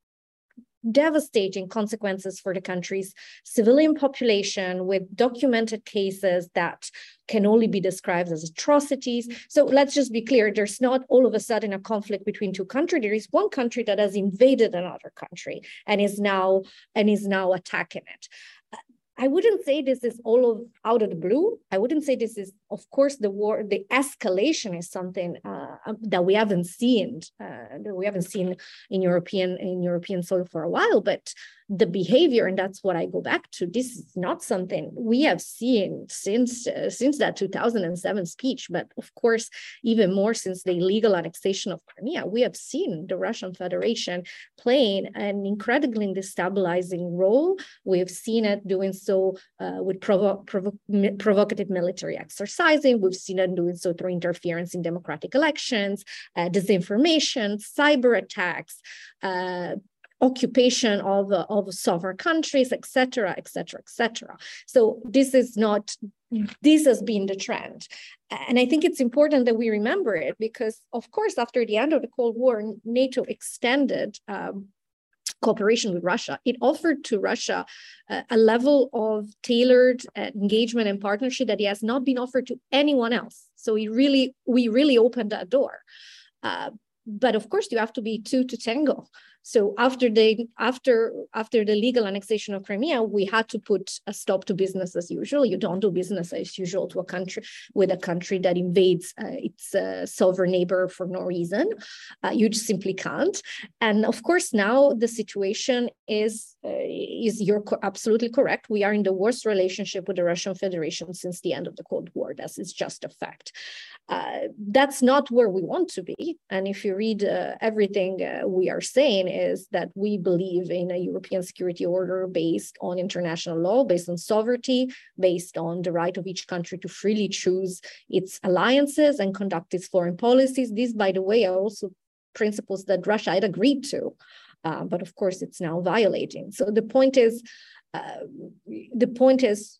devastating consequences for the country's civilian population with documented cases that can only be described as atrocities. So let's just be clear, there's not all of a sudden a conflict between two countries. There is one country that has invaded another country and is now and is now attacking it. I wouldn't say this is all of out of the blue. I wouldn't say this is, of course, the war, the escalation is something uh, um, that we haven't seen, uh, that we haven't seen in European in European soil for a while. But the behavior and that's what i go back to this is not something we have seen since uh, since that 2007 speech but of course even more since the illegal annexation of crimea we have seen the russian federation playing an incredibly destabilizing role we have seen it doing so uh, with provo provo provocative military we've seen it doing so through interference in democratic elections uh, disinformation cyber attacks uh, occupation of, of sovereign countries, etc., etc., etc. So this is not, this has been the trend. And I think it's important that we remember it because, of course, after the end of the Cold War, NATO extended um, cooperation with Russia. It offered to Russia uh, a level of tailored uh, engagement and partnership that has not been offered to anyone else. So we really, we really opened that door. Uh, but of course, you have to be two to tango. So after the after after the legal annexation of Crimea, we had to put a stop to business as usual. You don't do business as usual to a country with a country that invades uh, its uh, sovereign neighbor for no reason. Uh, you just simply can't. And of course, now the situation is is you're co absolutely correct. We are in the worst relationship with the Russian Federation since the end of the Cold War. That is just a fact. Uh, that's not where we want to be. And if you read uh, everything we are saying is that we believe in a European security order based on international law, based on sovereignty, based on the right of each country to freely choose its alliances and conduct its foreign policies. These, by the way, are also principles that Russia had agreed to. Uh, but of course, it's now violating. So the point is, uh, the point is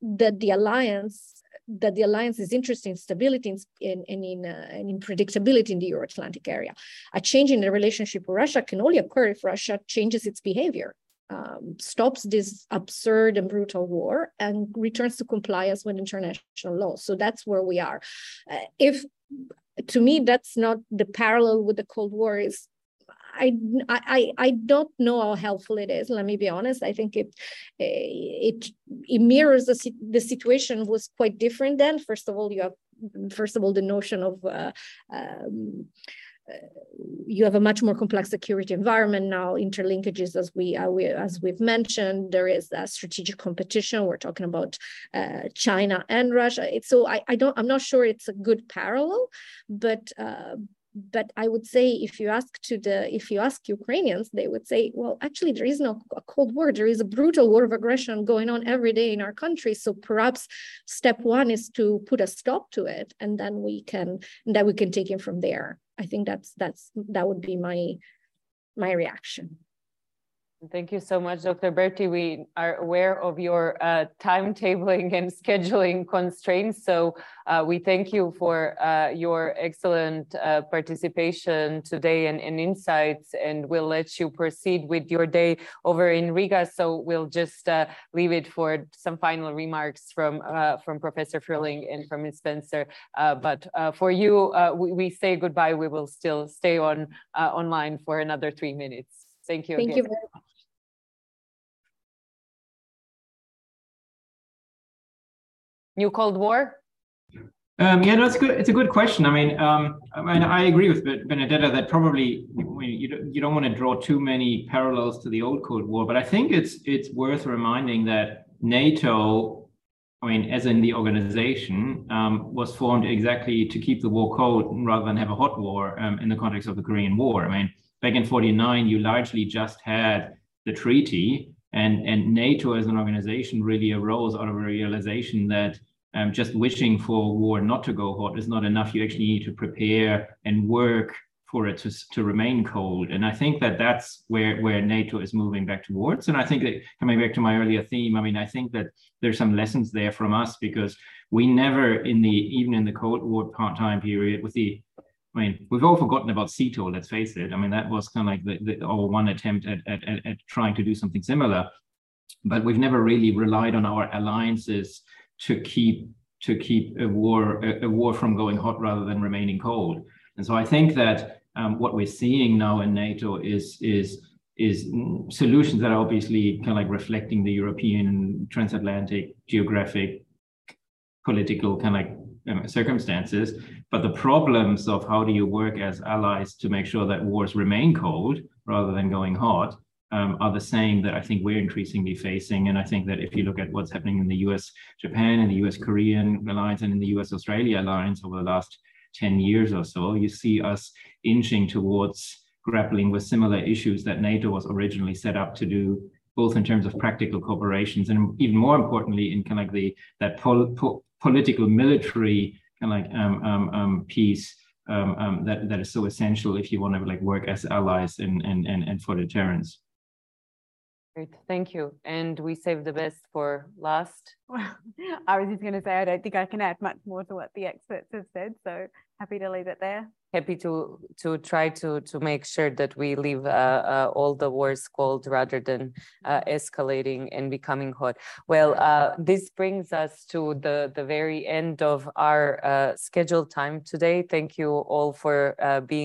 that the alliance that the alliance is interested in stability and in, in, in, uh, in predictability in the Euro-Atlantic area. A change in the relationship with Russia can only occur if Russia changes its behavior. um, stops this absurd and brutal war and returns to compliance with international law. So that's where we are. Uh, if to me, that's not the parallel with the Cold War is I, I I don't know how helpful it is. Let me be honest. I think it it it mirrors the the situation was quite different then. First of all, you have first of all the notion of uh, um, you have a much more complex security environment now interlinkages as we, uh, we as we've mentioned there is a strategic competition we're talking about uh, china and russia so I, I don't i'm not sure it's a good parallel but uh, but I would say if you ask to the if you ask Ukrainians, they would say, well, actually there is no cold war. There is a brutal war of aggression going on every day in our country. So perhaps step one is to put a stop to it, and then we can then we can take it from there. I think that's that's that would be my my reaction. Thank you so much, Dr. Berti. We are aware of your uh, timetabling and scheduling constraints, so uh, we thank you for uh, your excellent uh, participation today and, and, insights, and we'll let you proceed with your day over in Riga. So we'll just uh, leave it for some final remarks from uh, from Professor Frühling and from Ms. Spencer. but for you, we, we, say goodbye. We will still stay on online for another three minutes. Thank you. Thank again. you very much. New Cold War? Um, yeah, it's good. It's a good question. I mean, um, I mean, I agree with Benedetta that probably you don't, you don't want to draw too many parallels to the old Cold War, but I think it's it's worth reminding that NATO, I mean, as in the organization, um, was formed exactly to keep the war cold rather than have a hot war um, in the context of the Korean War. I mean, back in '49, you largely just had the treaty and, and NATO as an organization really arose out of a realization that um, just wishing for war not to go hot is not enough. You actually need to prepare and work for it to, to remain cold. And I think that that's where, where NATO is moving back towards. And I think that coming back to my earlier theme, I mean, I think that there's some lessons there from us because we never in the, even in the Cold War part time period with the I mean, we've all forgotten about SEATO, let's face it. I mean, that was kind of like the, the, our one attempt at, at, at, at trying to do something similar. But we've never really relied on our alliances to keep to keep a war a, a war from going hot rather than remaining cold. And so I think that um, what we're seeing now in NATO is is is solutions that are obviously kind of like reflecting the European transatlantic geographic political kind of like circumstances, but the problems of how do you work as allies to make sure that wars remain cold rather than going hot um, are the same that I think we're increasingly facing. And I think that if you look at what's happening in the US Japan and the US Korean alliance and in the US Australia alliance over the last 10 years or so, you see us inching towards grappling with similar issues that NATO was originally set up to do both in terms of practical cooperations and even more importantly in kind of the that pol po political military kind of like um, um, um, piece um, um, that that is so essential if you want to like work as allies and and and, and for deterrence. Great, thank you. And we save the best for last. Well, I was just going to say I don't think I can add much more to what the experts have said. So happy to leave it there. Happy to to try to to make sure that we leave uh, uh, all the wars cold rather than uh, escalating and becoming hot. Well, uh, this brings us to the the very end of our uh, scheduled time today. Thank you all for uh, being.